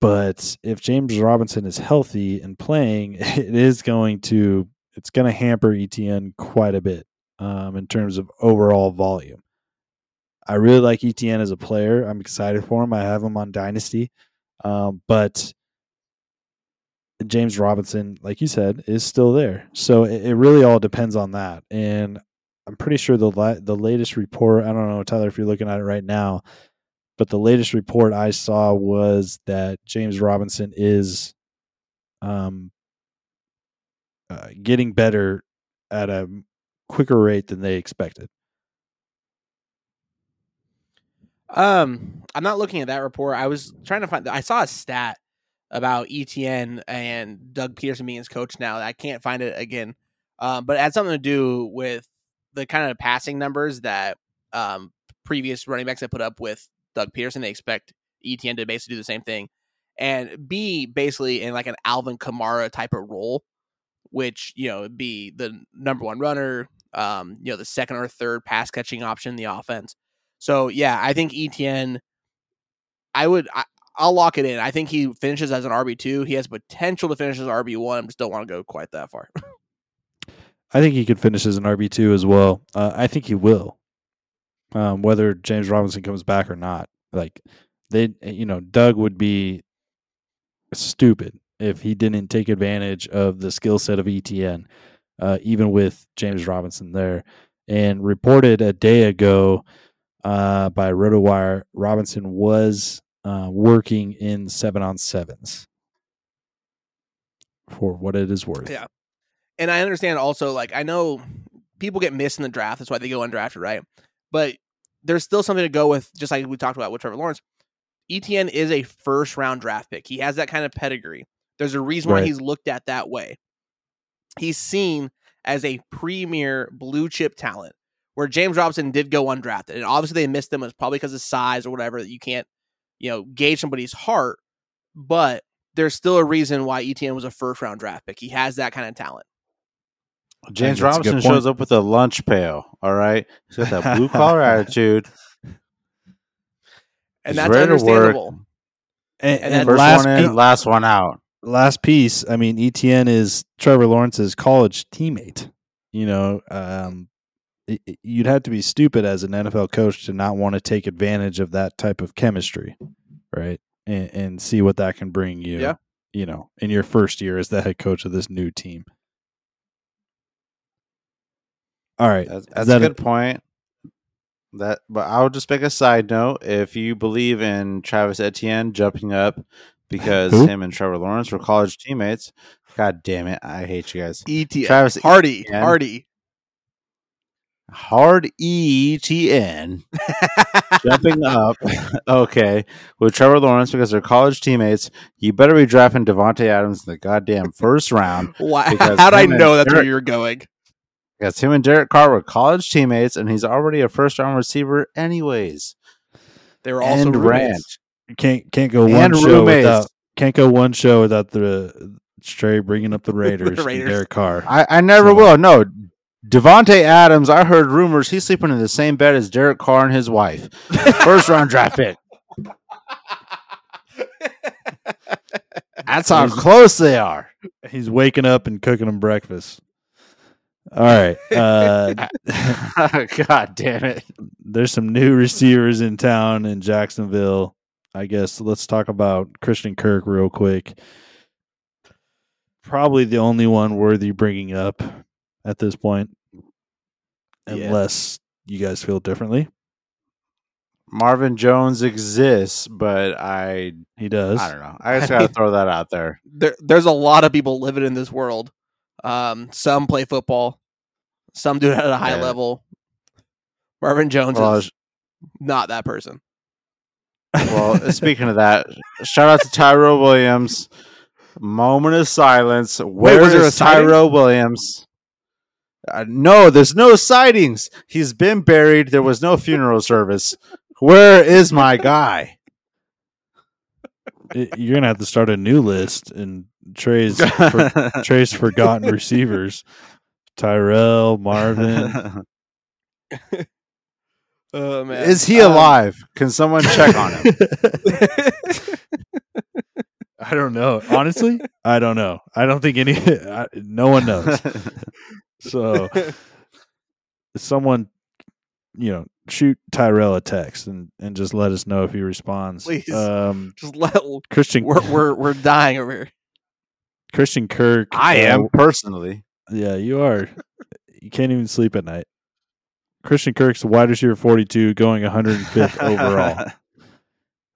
But if James Robinson is healthy and playing, it is going to it's going to hamper Etienne quite a bit um, in terms of overall volume. I really like Etienne as a player. I'm excited for him. I have him on Dynasty, um, but James Robinson, like you said, is still there. So it, it really all depends on that. And I'm pretty sure the la- the latest report. I don't know, Tyler, if you're looking at it right now, but the latest report I saw was that James Robinson is um, uh, getting better at a quicker rate than they expected. Um, I'm not looking at that report. I was trying to find. I saw a stat about Etienne and Doug Pederson being his coach now. I can't find it again, um, but it had something to do with the kind of passing numbers that um, previous running backs have put up with Doug Pederson. They expect Etienne to basically do the same thing and be basically in like an Alvin Kamara type of role, which you know be the number one runner, um, you know the second or third pass catching option in the offense. So yeah, I think Etienne. I would. I, I'll lock it in. I think he finishes as an RB two. He has potential to finish as RB one. I just don't want to go quite that far. I think he could finish as an RB two as well. Uh, I think he will, um, whether James Robinson comes back or not. Like they, you know, Doug would be stupid if he didn't take advantage of the skill set of Etienne, uh, even with James Robinson there. And reported a day ago uh, by RotoWire, Robinson was uh, working in seven on sevens. For what it is worth. Yeah. and I understand also, like, I know people get missed in the draft. That's why they go undrafted, right? But there's still something to go with, just like we talked about with Trevor Lawrence. Etienne is a first round draft pick. He has that kind of pedigree. There's a reason why Right. he's looked at that way. He's seen as a premier blue chip talent, where James Robinson did go undrafted. And obviously they missed him. It's probably because of size or whatever that you can't, you know, gauge somebody's heart. But there's still a reason why Etienne was a first round draft pick. He has that kind of talent. James that's a good Robinson shows up with a lunch pail. All right, he's got that blue collar attitude. And He's that's ready to work. understandable. And, And and First last one in, pe- last one out. last piece, I mean, Etienne is Trevor Lawrence's college teammate. You know, um, it- it- you'd have to be stupid as an NFL coach to not want to take advantage of that type of chemistry, right? And, and see what that can bring you. Yeah. You know, in your first year as the head coach of this new team. All right, That's, that's that a good point. That, but I'll just make a side note. If you believe in Travis Etienne jumping up because Who? him and Trevor Lawrence were college teammates, God damn it, I hate you guys. ETN. Travis Hardy. Etienne. Hardy. Hard ETN jumping up, okay, with Trevor Lawrence because they're college teammates. You better be drafting Davante Adams in the goddamn first round. Why? How'd I know that's where you're going? Because him and Derek Carr were college teammates, and he's already a first round receiver, anyways. They were also and roommates. Ranch. You can't can't go one And show without can't go one show without the Stray bringing up the Raiders, and Raiders. Derek Carr. I, I never So- will. No, Davante Adams. I heard rumors he's sleeping in the same bed as Derek Carr and his wife. First round draft pick. That's how close they are. He's waking up and cooking them breakfast. All right. Uh, God damn it. there's some new receivers in town in Jacksonville. I guess let's talk about Christian Kirk real quick. Probably the only one worthy bringing up at this point, Yeah. unless you guys feel differently. Marvin Jones exists, but I He does. I don't know. I just gotta throw that out there. there, there's a lot of people living in this world. Um, some play football, some do it at a high Yeah. level. Marvin Jones Well, is not that person. Well, speaking of that, shout out to Tyrell Williams. Moment of silence. Where was there a is sighting? Tyrell Williams? Uh, no, there's no sightings. He's been buried. There was no funeral service. Where is my guy? It- you're gonna have to start a new list and Trey's for, Trey's forgotten receivers. Tyrell, Marvin. Oh man, is he Um, alive? Can someone check on him? I don't know. Honestly, I don't know. I don't think any. I, no one knows. So, someone, you know, shoot Tyrell a text and and just let us know if he responds. Please. Um, Just let Christian. we're we're we're dying over here. Christian Kirk. I uh, am personally. Yeah, you are. You can't even sleep at night. Christian Kirk's wide receiver 42, going 105th overall.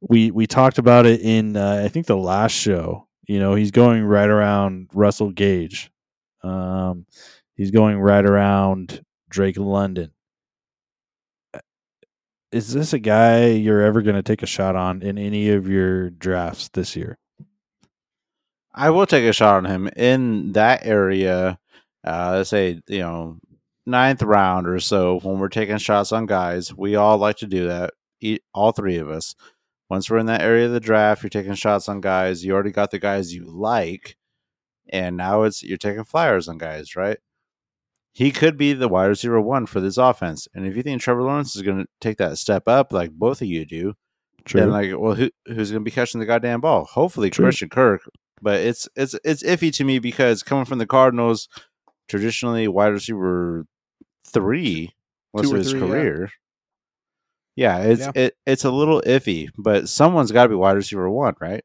We we talked about it in uh, I think the last show. You know, he's going right around Russell Gage. Um, he's going right around Drake London. Is this a guy you're ever going to take a shot on in any of your drafts this year? I will take a shot on him in that area. Uh, let's say you know ninth round or so when we're taking shots on guys. We all like to do that. All three of us. Once we're in that area of the draft, you're taking shots on guys. You already got the guys you like, and now it's you're taking flyers on guys, right? He could be the wide receiver one for this offense, and if you think Trevor Lawrence is going to take that step up, like both of you do, True. then like, well, who who's going to be catching the goddamn ball? Hopefully, True. Christian Kirk. But it's it's it's iffy to me because coming from the Cardinals, traditionally wide receiver three most Two of his three, yeah. career. Yeah, it's Yeah. it it's a little iffy, but someone's got to be wide receiver one, right?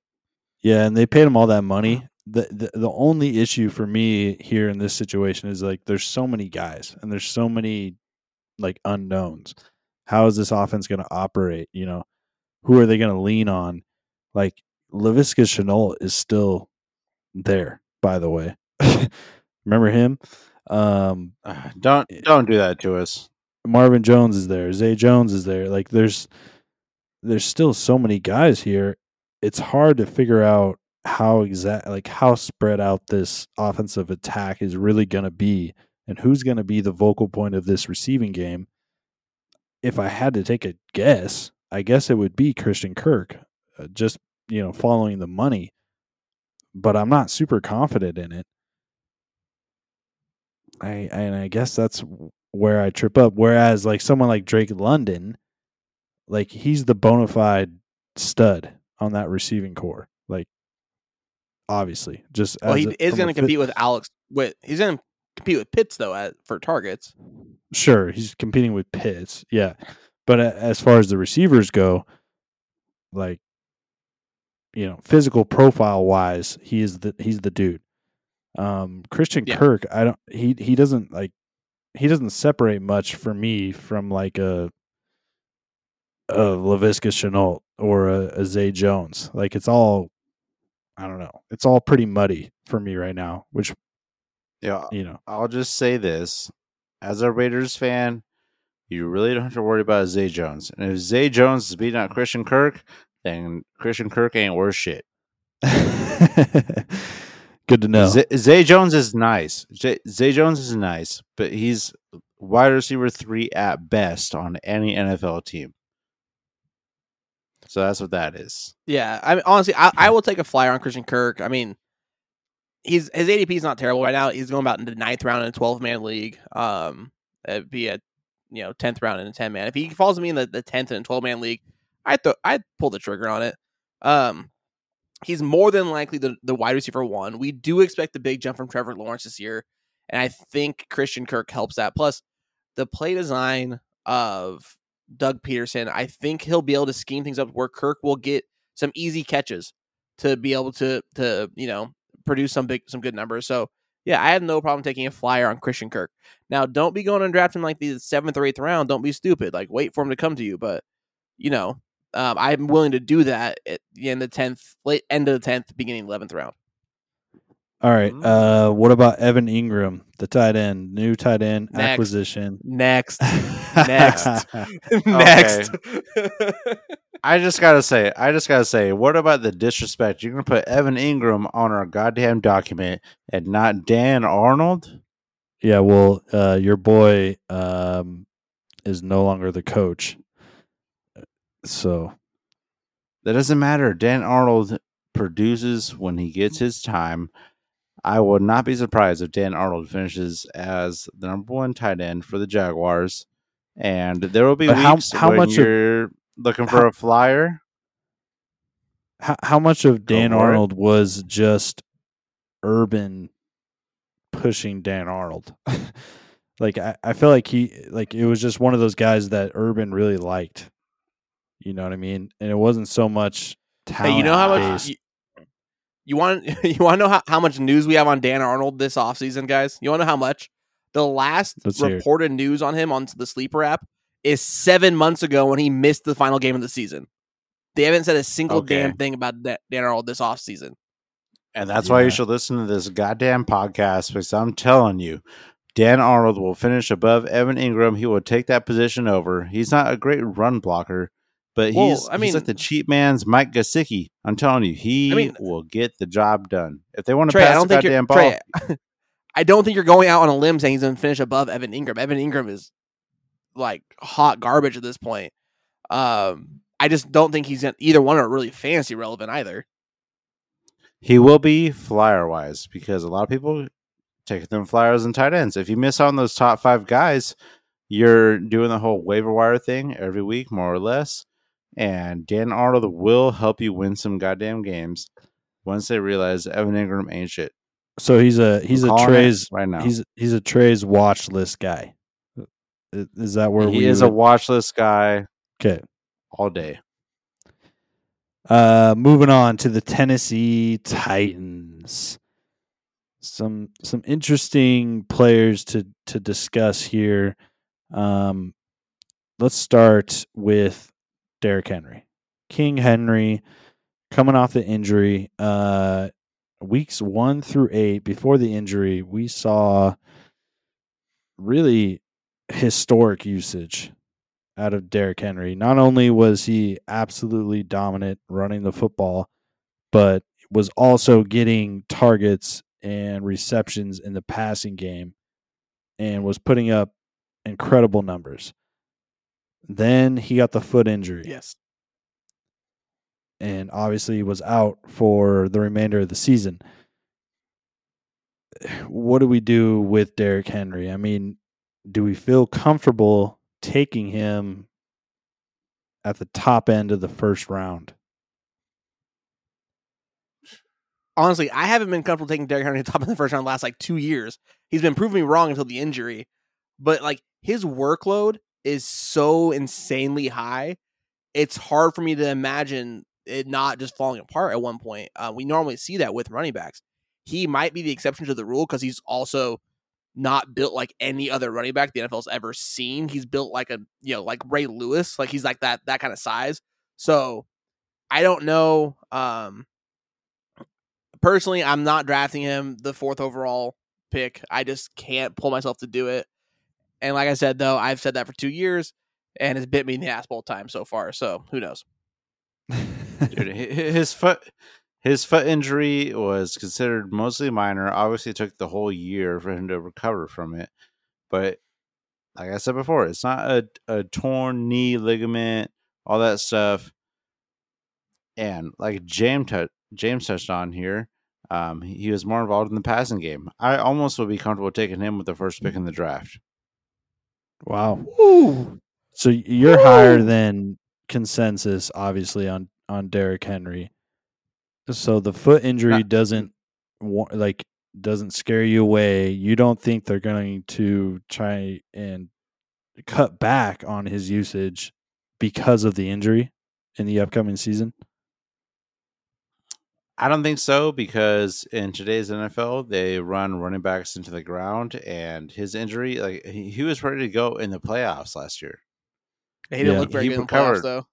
Yeah, and they paid him all that money. Uh-huh. The, the the only issue for me here in this situation is like there's so many guys and there's so many like unknowns. How is this offense going to operate? You know, who are they going to lean on? Like Laviska Shenault is still there, by the way. Remember him? Um, Uh, don't don't do that to us. Marvin Jones is there. Zay Jones is there. Like there's there's still so many guys here. It's hard to figure out how exact like how spread out this offensive attack is really going to be and who's going to be the vocal point of this receiving game. If I had to take a guess, I guess it would be Christian Kirk, uh, just you know, following the money. But I'm not super confident in it. I and I guess that's where I trip up. Whereas like someone like Drake London, like he's the bona fide stud on that receiving corps. Like obviously, just Well, he a- is going to compete with Alex. With he's going to compete with Pitts though at, for targets. Sure, he's competing with Pitts. Yeah, but as far as the receivers go, like you know, physical profile wise, he is the he's the dude. Um, Christian Yeah. Kirk, I don't he he doesn't like he doesn't separate much for me from like a a Laviska Shenault or a, a Zay Jones. Like it's all I don't know. It's all pretty muddy for me right now, which Yeah, you know. I'll just say this: as a Raiders fan, you really don't have to worry about Zay Jones. And if Zay Jones is beating out Christian Kirk, then Christian Kirk ain't worth shit. Good to know. Zay, Zay Jones is nice. Zay, Zay Jones is nice, but he's wide receiver three at best on any NFL team. So that's what that is. Yeah, I mean, honestly, I, I will take a flyer on Christian Kirk. I mean, he's his ADP is not terrible right now. He's going about in the ninth round in a twelve man league. Um, it'd be a you know tenth round in a ten man. If he falls to me in the the tenth and twelve man league, I th- I'd pull the trigger on it. Um, he's more than likely the the wide receiver one. We do expect the big jump from Trevor Lawrence this year, and I think Christian Kirk helps that. Plus, the play design of Doug Pederson, I think he'll be able to scheme things up where Kirk will get some easy catches to be able to to you know produce some big some good numbers. So yeah, I have no problem taking a flyer on Christian Kirk. Now, don't be going and drafting like the seventh or eighth round. Don't be stupid. Like wait for him to come to you. But you know, um, I'm willing to do that at the end of the tenth, late end of the tenth, beginning eleventh round. All right. Mm. Uh, what about Evan Engram, the tight end, new tight end Next. acquisition? Next, Next. next. I just gotta say, I just gotta say, what about the disrespect? You're gonna put Evan Engram on our goddamn document and not Dan Arnold? yeah. Well, uh, your boy um, is no longer the coach, so That doesn't matter. Dan Arnold produces when he gets his time. I would not be surprised if Dan Arnold finishes as the number one tight end for the Jaguars. And there will be But how- weeks how when much you're looking for how- a flyer. how how much of Dan for it. Arnold was just Urban pushing Dan Arnold? like I, I feel like he like it was just one of those guys that Urban really liked. You know what I mean? And it wasn't so much talent. Hey, you know how much based. you, you want? You want to know how, how much news we have on Dan Arnold this offseason, guys? You want to know how much? The last Let's reported news on him on the sleeper app is seven months ago when he missed the final game of the season. They haven't said a single Okay. damn thing about Dan Arnold this offseason. And that's why you should listen to this goddamn podcast because I'm telling you, Dan Arnold will finish above Evan Engram. He will take that position over. He's not a great run blocker, but Well, he's, I he's like the cheap man's Mike Gesicki. I'm telling you, he I mean- will get the job done. If they want to Trey, I pass don't the goddamn ball, Trey, I don't think you're going out on a limb saying he's going to finish above Evan Engram. Evan Engram is like hot garbage at this point. Um, I just don't think he's gonna, either one are really fantasy relevant either. he will be flyer wise because a lot of people take them flyers and tight ends. If you miss on those top five guys, you're doing the whole waiver wire thing every week, more or less. And Dan Arnold will help you win some goddamn games once they realize Evan Engram ain't shit. So he's a he's I'm a Trey's right now. he's he's a Trey's watch list guy. Is that where he we is a watch list guy okay? all day. Uh, moving on to the Tennessee Titans. Some some interesting players to to discuss here. Um, let's start with Derrick Henry, King Henry, coming off the injury. Uh, weeks one through eight before the injury, we saw really historic usage out of Derrick Henry. Not only was he absolutely dominant running the football, but was also getting targets and receptions in the passing game and was putting up incredible numbers. Then he got the foot injury Yes. and obviously was out for the remainder of the season. What do we do with Derrick Henry? I mean, do we feel comfortable taking him at the top end of the first round? Honestly, I haven't been comfortable taking Derrick Henry top in the first round the last like two years. He's been proving me wrong until the injury, but like his workload is so insanely high. It's hard for me to imagine it not just falling apart at one point. Uh, we normally see that with running backs. He might be the exception to the rule because he's also not built like any other running back the NFL's ever seen. He's built like a you know like Ray Lewis, like he's like that that kind of size. So I don't know. Um, personally, I'm not drafting him the fourth overall pick. I just can't pull myself to do it. And like I said, though, I've said that for two years, and it's bit me in the ass both times so far. So who knows? Dude, his foot his foot injury was considered mostly minor. Obviously, took the whole year for him to recover from it. But like I said before, it's not a, a torn knee ligament, all that stuff. And like James, t- James touched on here, um, he was more involved in the passing game. I almost would be comfortable taking him with the first pick in the draft. Wow. Ooh. So you're higher than consensus, obviously, on on Derrick Henry. So the foot uh injury Not- doesn't like doesn't scare you away. You don't think they're going to try and cut back on his usage because of the injury in the upcoming season. I don't think so because in today's NFL they run running backs into the ground, and his injury, like he, he was ready to go in the playoffs last year. He didn't Yeah. look very He good in the playoffs, though.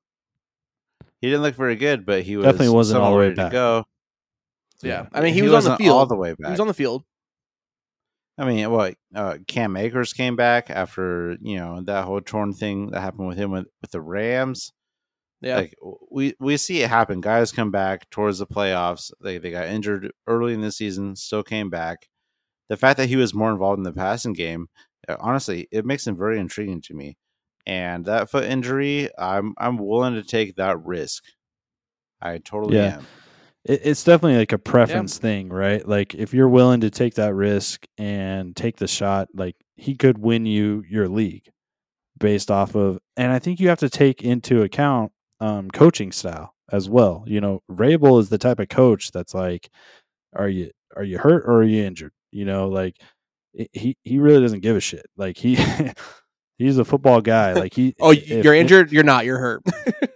He didn't look very good, but he was Definitely wasn't all the way ready back. to go. Yeah. I mean, he, was on the field. all the way back. He was on the field. I mean, what uh, Cam Akers came back after you know that whole torn thing that happened with him with, with the Rams. Yeah. Like we we see it happen. Guys come back towards the playoffs. They they got injured early in the season, still came back. The fact that he was more involved in the passing game, uh, honestly, it makes him very intriguing to me. And that foot injury, I'm I'm willing to take that risk. I totally Yeah. am. It, it's definitely like a preference thing, right? Like if you're willing to take that risk and take the shot, like he could win you your league based off of, and I think you have to take into account um, coaching style as well. You know, Vrabel is the type of coach that's like, are you are you hurt or are you injured? You know, like he he really doesn't give a shit. Like he he's a football guy. Like he Oh, if- you're injured. You're not. You're hurt.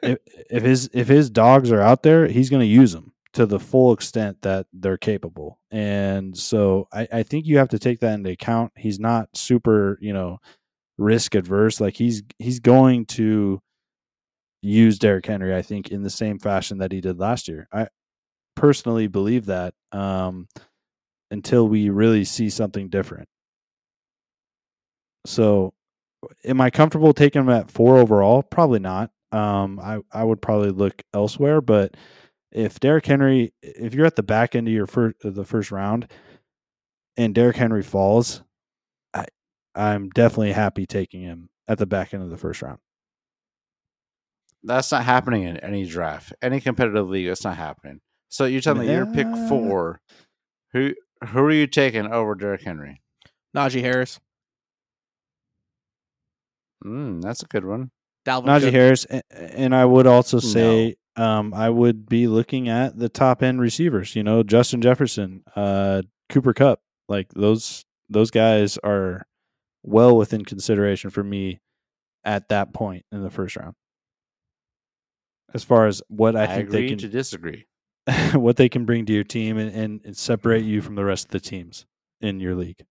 if, if his if his dogs are out there, he's going to use them to the full extent that they're capable. And so I, I think you have to take that into account. He's not super, you know, risk adverse. Like he's he's going to use Derrick Henry, I think, in the same fashion that he did last year. I personally believe that um, until we really see something different. So, am I comfortable taking him at four overall? Probably not. Um, I I would probably look elsewhere. But if Derrick Henry, if you're at the back end of your first the first round, and Derrick Henry falls, I I'm definitely happy taking him at the back end of the first round. That's not happening in any draft, any competitive league. That's not happening. So you're telling me you're pick four. Who who are you taking over Derrick Henry? Najee Harris. Mm, that's a good one. Dalvin Najee Cook. Harris, and I would also say um, I would be looking at the top end receivers. You know, Justin Jefferson, uh, Cooper Kupp, like those those guys are well within consideration for me at that point in the first round. As far as what I I, think agree they to can, disagree. what they can bring to your team and, and, and separate you from the rest of the teams in your league.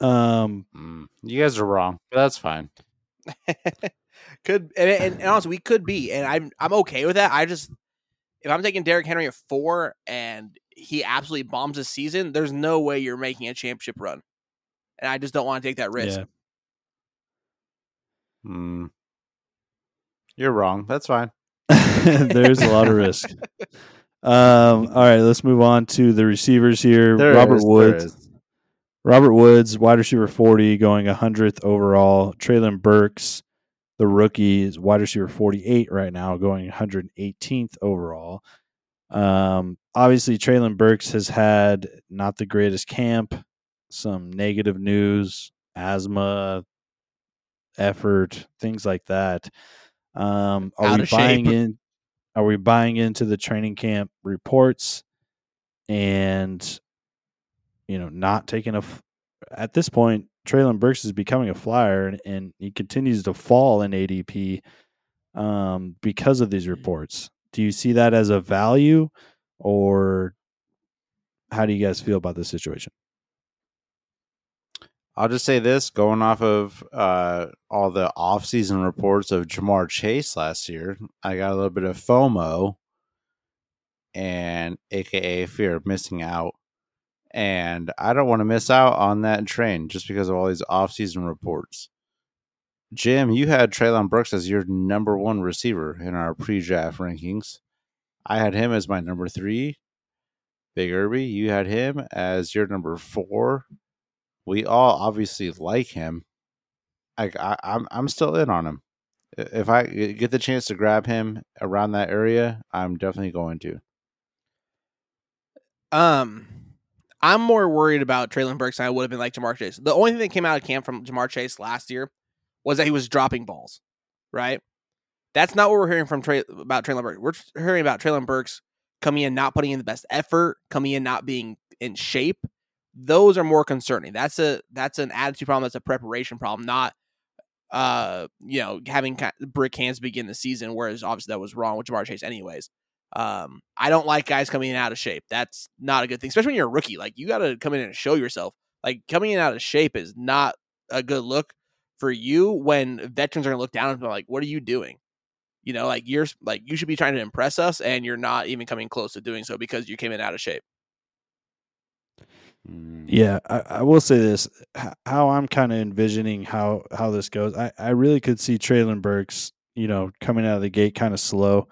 Um, Mm, you guys are wrong, but that's fine. could and, and, and honestly, we could be, and I'm I'm okay with that. I just if I'm taking Derrick Henry at four and he absolutely bombs this season, there's no way you're making a championship run, and I just don't want to take that risk. yeah. Mm. You're wrong. That's fine. There's a lot of risk. Um, all right, let's move on to the receivers here. There Robert is, Woods. Robert Woods, wide receiver 40, going 100th overall. Treylon Burks, the rookie, is wide receiver 48 right now, going 118th overall. Um, obviously, Treylon Burks has had not the greatest camp, some negative news, asthma, effort, things like that. Um, are Out we buying shape. in? Are we buying into the training camp reports and you know not taking a? f- At this point, Treylon Burks is becoming a flyer, and, and he continues to fall in ADP um, because of these reports. Do you see that as a value, or how do you guys feel about this situation? I'll just say this: going off of uh, all the off-season reports of Ja'Marr Chase last year, I got a little bit of FOMO, and AKA fear of missing out. And I don't want to miss out on that train just because of all these off-season reports. Jim, you had Treylon Burks as your number one receiver in our pre-draft rankings. I had him as my number three. Big Irby, you had him as your number four. We all obviously like him. I, I I'm I'm still in on him. If I get the chance to grab him around that area, I'm definitely going to. Um, I'm more worried about Treylon Burks than I would have been like Ja'Marr Chase. The only thing that came out of camp from Ja'Marr Chase last year was that he was dropping balls, right? That's not what we're hearing from Trey about Treylon Burks. We're hearing about Treylon Burks coming in not putting in the best effort, coming in not being in shape. Those are more concerning. That's a that's an attitude problem. That's a preparation problem, not uh you know having brick hands begin the season. Whereas obviously that was wrong with Ja'Marr Chase, anyways. Um, I don't like guys coming in out of shape. That's not a good thing, especially when you're a rookie. Like you got to come in and show yourself. Like coming in out of shape is not a good look for you when veterans are gonna look down and be like, "What are you doing?" You know, like you're like you should be trying to impress us, and you're not even coming close to doing so because you came in out of shape. Yeah, I, I will say this: how I'm kind of envisioning how how this goes. I I really could see Treylon Burks, you know, coming out of the gate kind of slow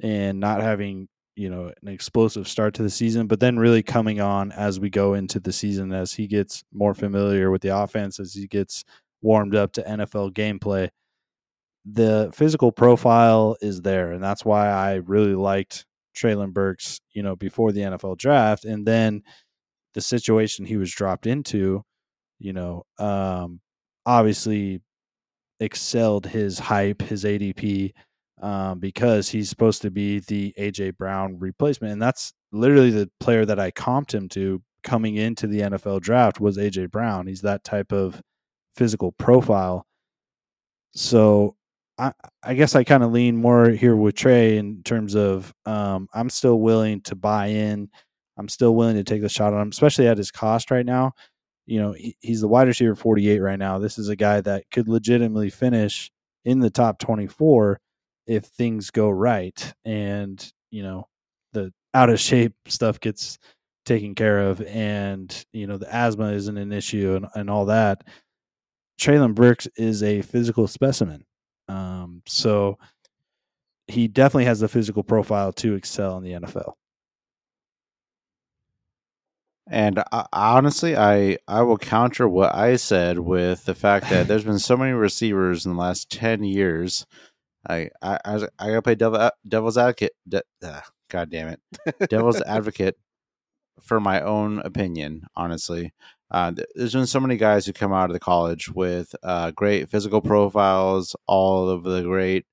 and not having you know an explosive start to the season, but then really coming on as we go into the season as he gets more familiar with the offense, as he gets warmed up to NFL gameplay. The physical profile is there, and that's why I really liked Treylon Burks, you know, before the NFL draft, and then the situation he was dropped into, you know, um, obviously excelled his hype, his ADP, um, because he's supposed to be the AJ Brown replacement, and that's literally the player that I comped him to coming into the NFL draft was AJ Brown. He's that type of physical profile. So I, I guess I kind of lean more here with Trey in terms of um, I'm still willing to buy in. I'm still willing to take the shot on him, especially at his cost right now. You know, he, he's the wide receiver 48 right now. This is a guy that could legitimately finish in the top 24 if things go right and you know the out of shape stuff gets taken care of and you know the asthma isn't an issue and, and all that Treylon Burks is a physical specimen um, so he definitely has the physical profile to excel in the NFL and I, honestly, I I will counter what I said with the fact that there's been so many receivers in the last ten years I I I, gotta play devil, devil's advocate. De, uh, God damn it, devil's advocate for my own opinion. Honestly, uh, there's been so many guys who come out of the college with uh, great physical profiles, all of the great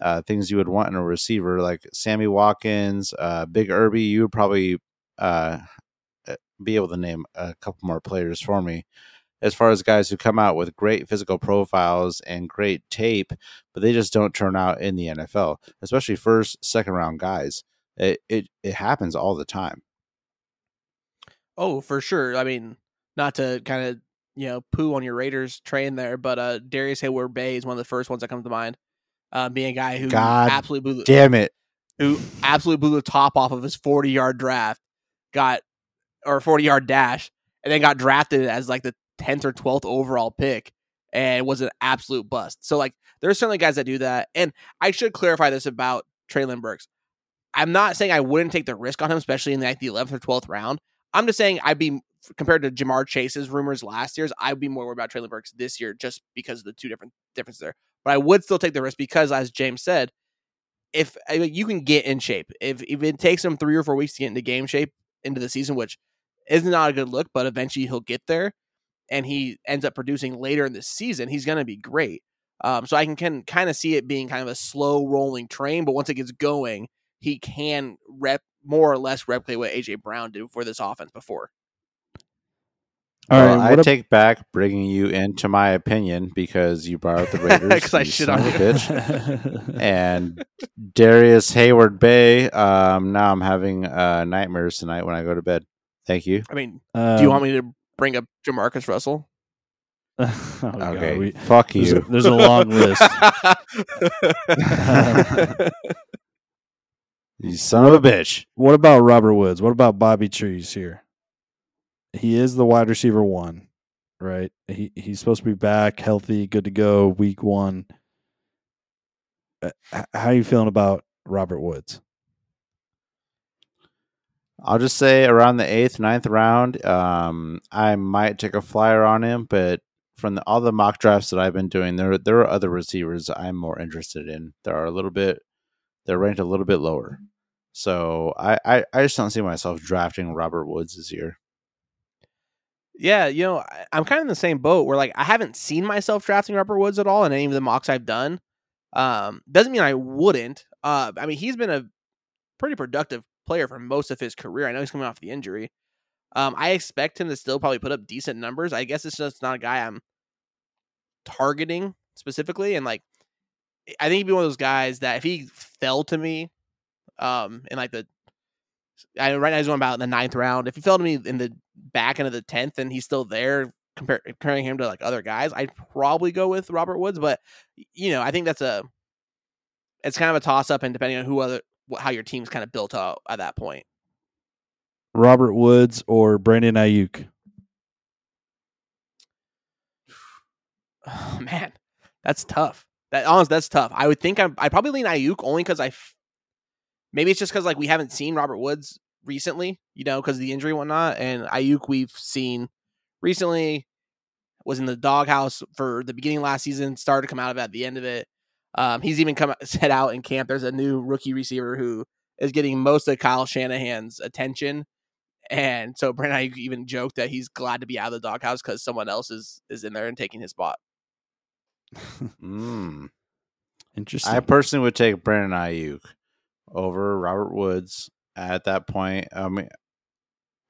uh, things you would want in a receiver, like Sammy Watkins, uh, Big Irby. You would probably uh, be able to name a couple more players for me as far as guys who come out with great physical profiles and great tape, but they just don't turn out in the NFL, especially first, second round guys. It it, it happens all the time. Oh, for sure. I mean, not to kind of you know poo on your Raiders train there, but uh, Darrius Heyward-Bey is one of the first ones that comes to mind. Uh, being a guy who God absolutely blew, damn it, who absolutely blew the top off of his forty yard draft, got or forty yard dash, and then got drafted as like the 10th or 12th overall pick and was an absolute bust. So like there's certainly guys that do that. And I should clarify this about Treylon Burks. I'm not saying I wouldn't take the risk on him, especially in like the 11th or 12th round. I'm just saying I'd be compared to Ja'Marr Chase's rumors last year's, I'd be more worried about Treylon Burks this year just because of the two different differences there. But I would still take the risk because, as James said, if I mean, you can get in shape, if if it takes him three or four weeks to get into game shape into the season, which is not a good look, but eventually he'll get there and he ends up producing later in the season, he's going to be great. Um, so I can, can kind of see it being kind of a slow rolling train, but once it gets going, he can rep more or less replicate what AJ Brown did for this offense before. All well, right, I take back bringing you into my opinion because you brought up the Raiders. Because I shit on a bitch. and Darrius Heyward-Bey. Um, now I'm having uh, nightmares tonight when I go to bed. Thank you. I mean, um, do you want me to bring up JaMarcus Russell? oh, okay, we, fuck you. There's a, there's a long list. you son of a bitch. What about Robert Woods? What about Bobby Trees here? He is the wide receiver one, right? He he's supposed to be back, healthy, good to go, week one. Uh, how are you feeling about Robert Woods? I'll just say around the eighth, ninth round, um, I might take a flyer on him, but from the, all the mock drafts that I've been doing, there there are other receivers I'm more interested in. There are a little bit, they're ranked a little bit lower. So I, I, I just don't see myself drafting Robert Woods this year. Yeah, you know, I- I'm kind of in the same boat where like I haven't seen myself drafting Robert Woods at all in any of the mocks I've done. Um, doesn't mean I wouldn't. Uh, I mean, he's been a pretty productive player for most of his career. I know he's coming off the injury. Um, I expect him to still probably put up decent numbers. I guess it's just not a guy I'm targeting specifically, and like I think he'd be one of those guys that if he fell to me, um, in like the I right now he's going about in the ninth round. If he fell to me in the back end of the tenth and he's still there, comparing him to like other guys, I'd probably go with Robert Woods. But you know, I think that's a it's kind of a toss up, and depending on who other how your team's kind of built out at that point. Robert Woods or Brandon Aiyuk? Oh man, that's tough. That honest, that's tough. I would think I'm. I probably lean Aiyuk only because I. F- maybe it's just because like we haven't seen Robert Woods recently, you know, because of the injury and whatnot. And Aiyuk we've seen recently was in the doghouse for the beginning of last season, started to come out of it at the end of it. Um, he's even come set out in camp. There's a new rookie receiver who is getting most of Kyle Shanahan's attention. And so Brandon Aiyuk even joked that he's glad to be out of the doghouse because someone else is is in there and taking his spot. Mm. Interesting. I personally would take Brandon Aiyuk over Robert Woods at that point. I mean,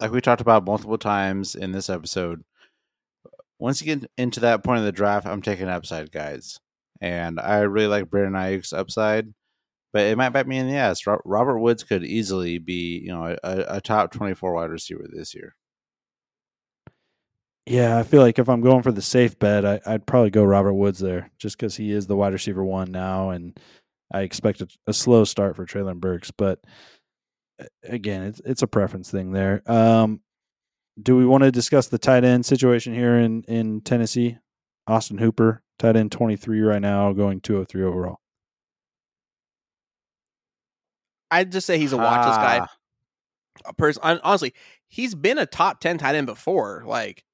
like we talked about multiple times in this episode, once you get into that point of the draft, I'm taking upside guys. And I really like Brandon Aiyuk's upside, but it might bite me in the ass. Robert Woods could easily be, you know, a, a top 24 wide receiver this year. yeah, I feel like if I'm going for the safe bet, I, I'd probably go Robert Woods there, just because he is the wide receiver one now, and I expect a, a slow start for Treylon Burks. But again, it's it's a preference thing there. Um, do we want to discuss the tight end situation here in in Tennessee? Austin Hooper, tight end 23 right now, going 203 overall. I'd just say he's a watchless guy. Ah, A person, honestly, he's been a top ten tight end before. Like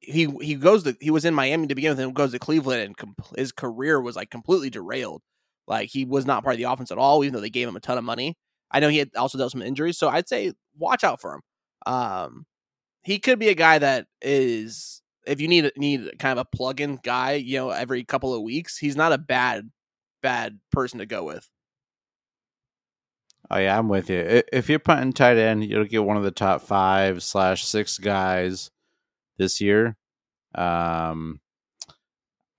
he he goes to he was in Miami to begin with, and goes to Cleveland, and com- his career was like completely derailed. Like he was not part of the offense at all, even though they gave him a ton of money. I know he had also dealt with some injuries, so I'd say watch out for him. Um, he could be a guy that is if you need need kind of a plug-in guy, you know, every couple of weeks, he's not a bad bad person to go with. Oh yeah, I'm with you. If you're punting tight end, you'll get one of the top five slash six guys this year. Um,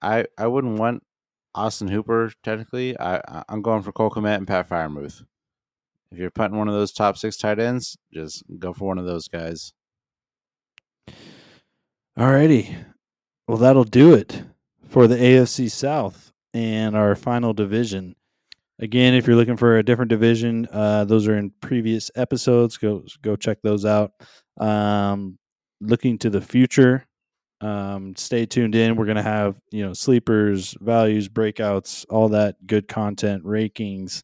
I I wouldn't want Austin Hooper technically. I I'm going for Cole Kmet and Pat Freiermuth. If you're punting one of those top six tight ends, just go for one of those guys. Alrighty. Well, that'll do it for the AFC South and our final division. Again, if you're looking for a different division, uh, those are in previous episodes. Go go check those out. Um, looking to the future, um, stay tuned in. We're gonna have you know sleepers, values, breakouts, all that good content, rankings,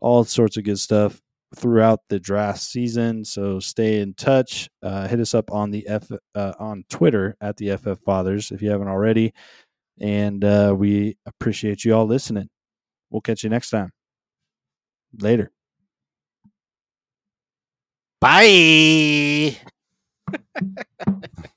all sorts of good stuff throughout the draft season. So stay in touch. Uh, hit us up on the F uh, on Twitter at the FF Fathers if you haven't already. And uh, we appreciate you all listening. We'll catch you next time. Later. Bye.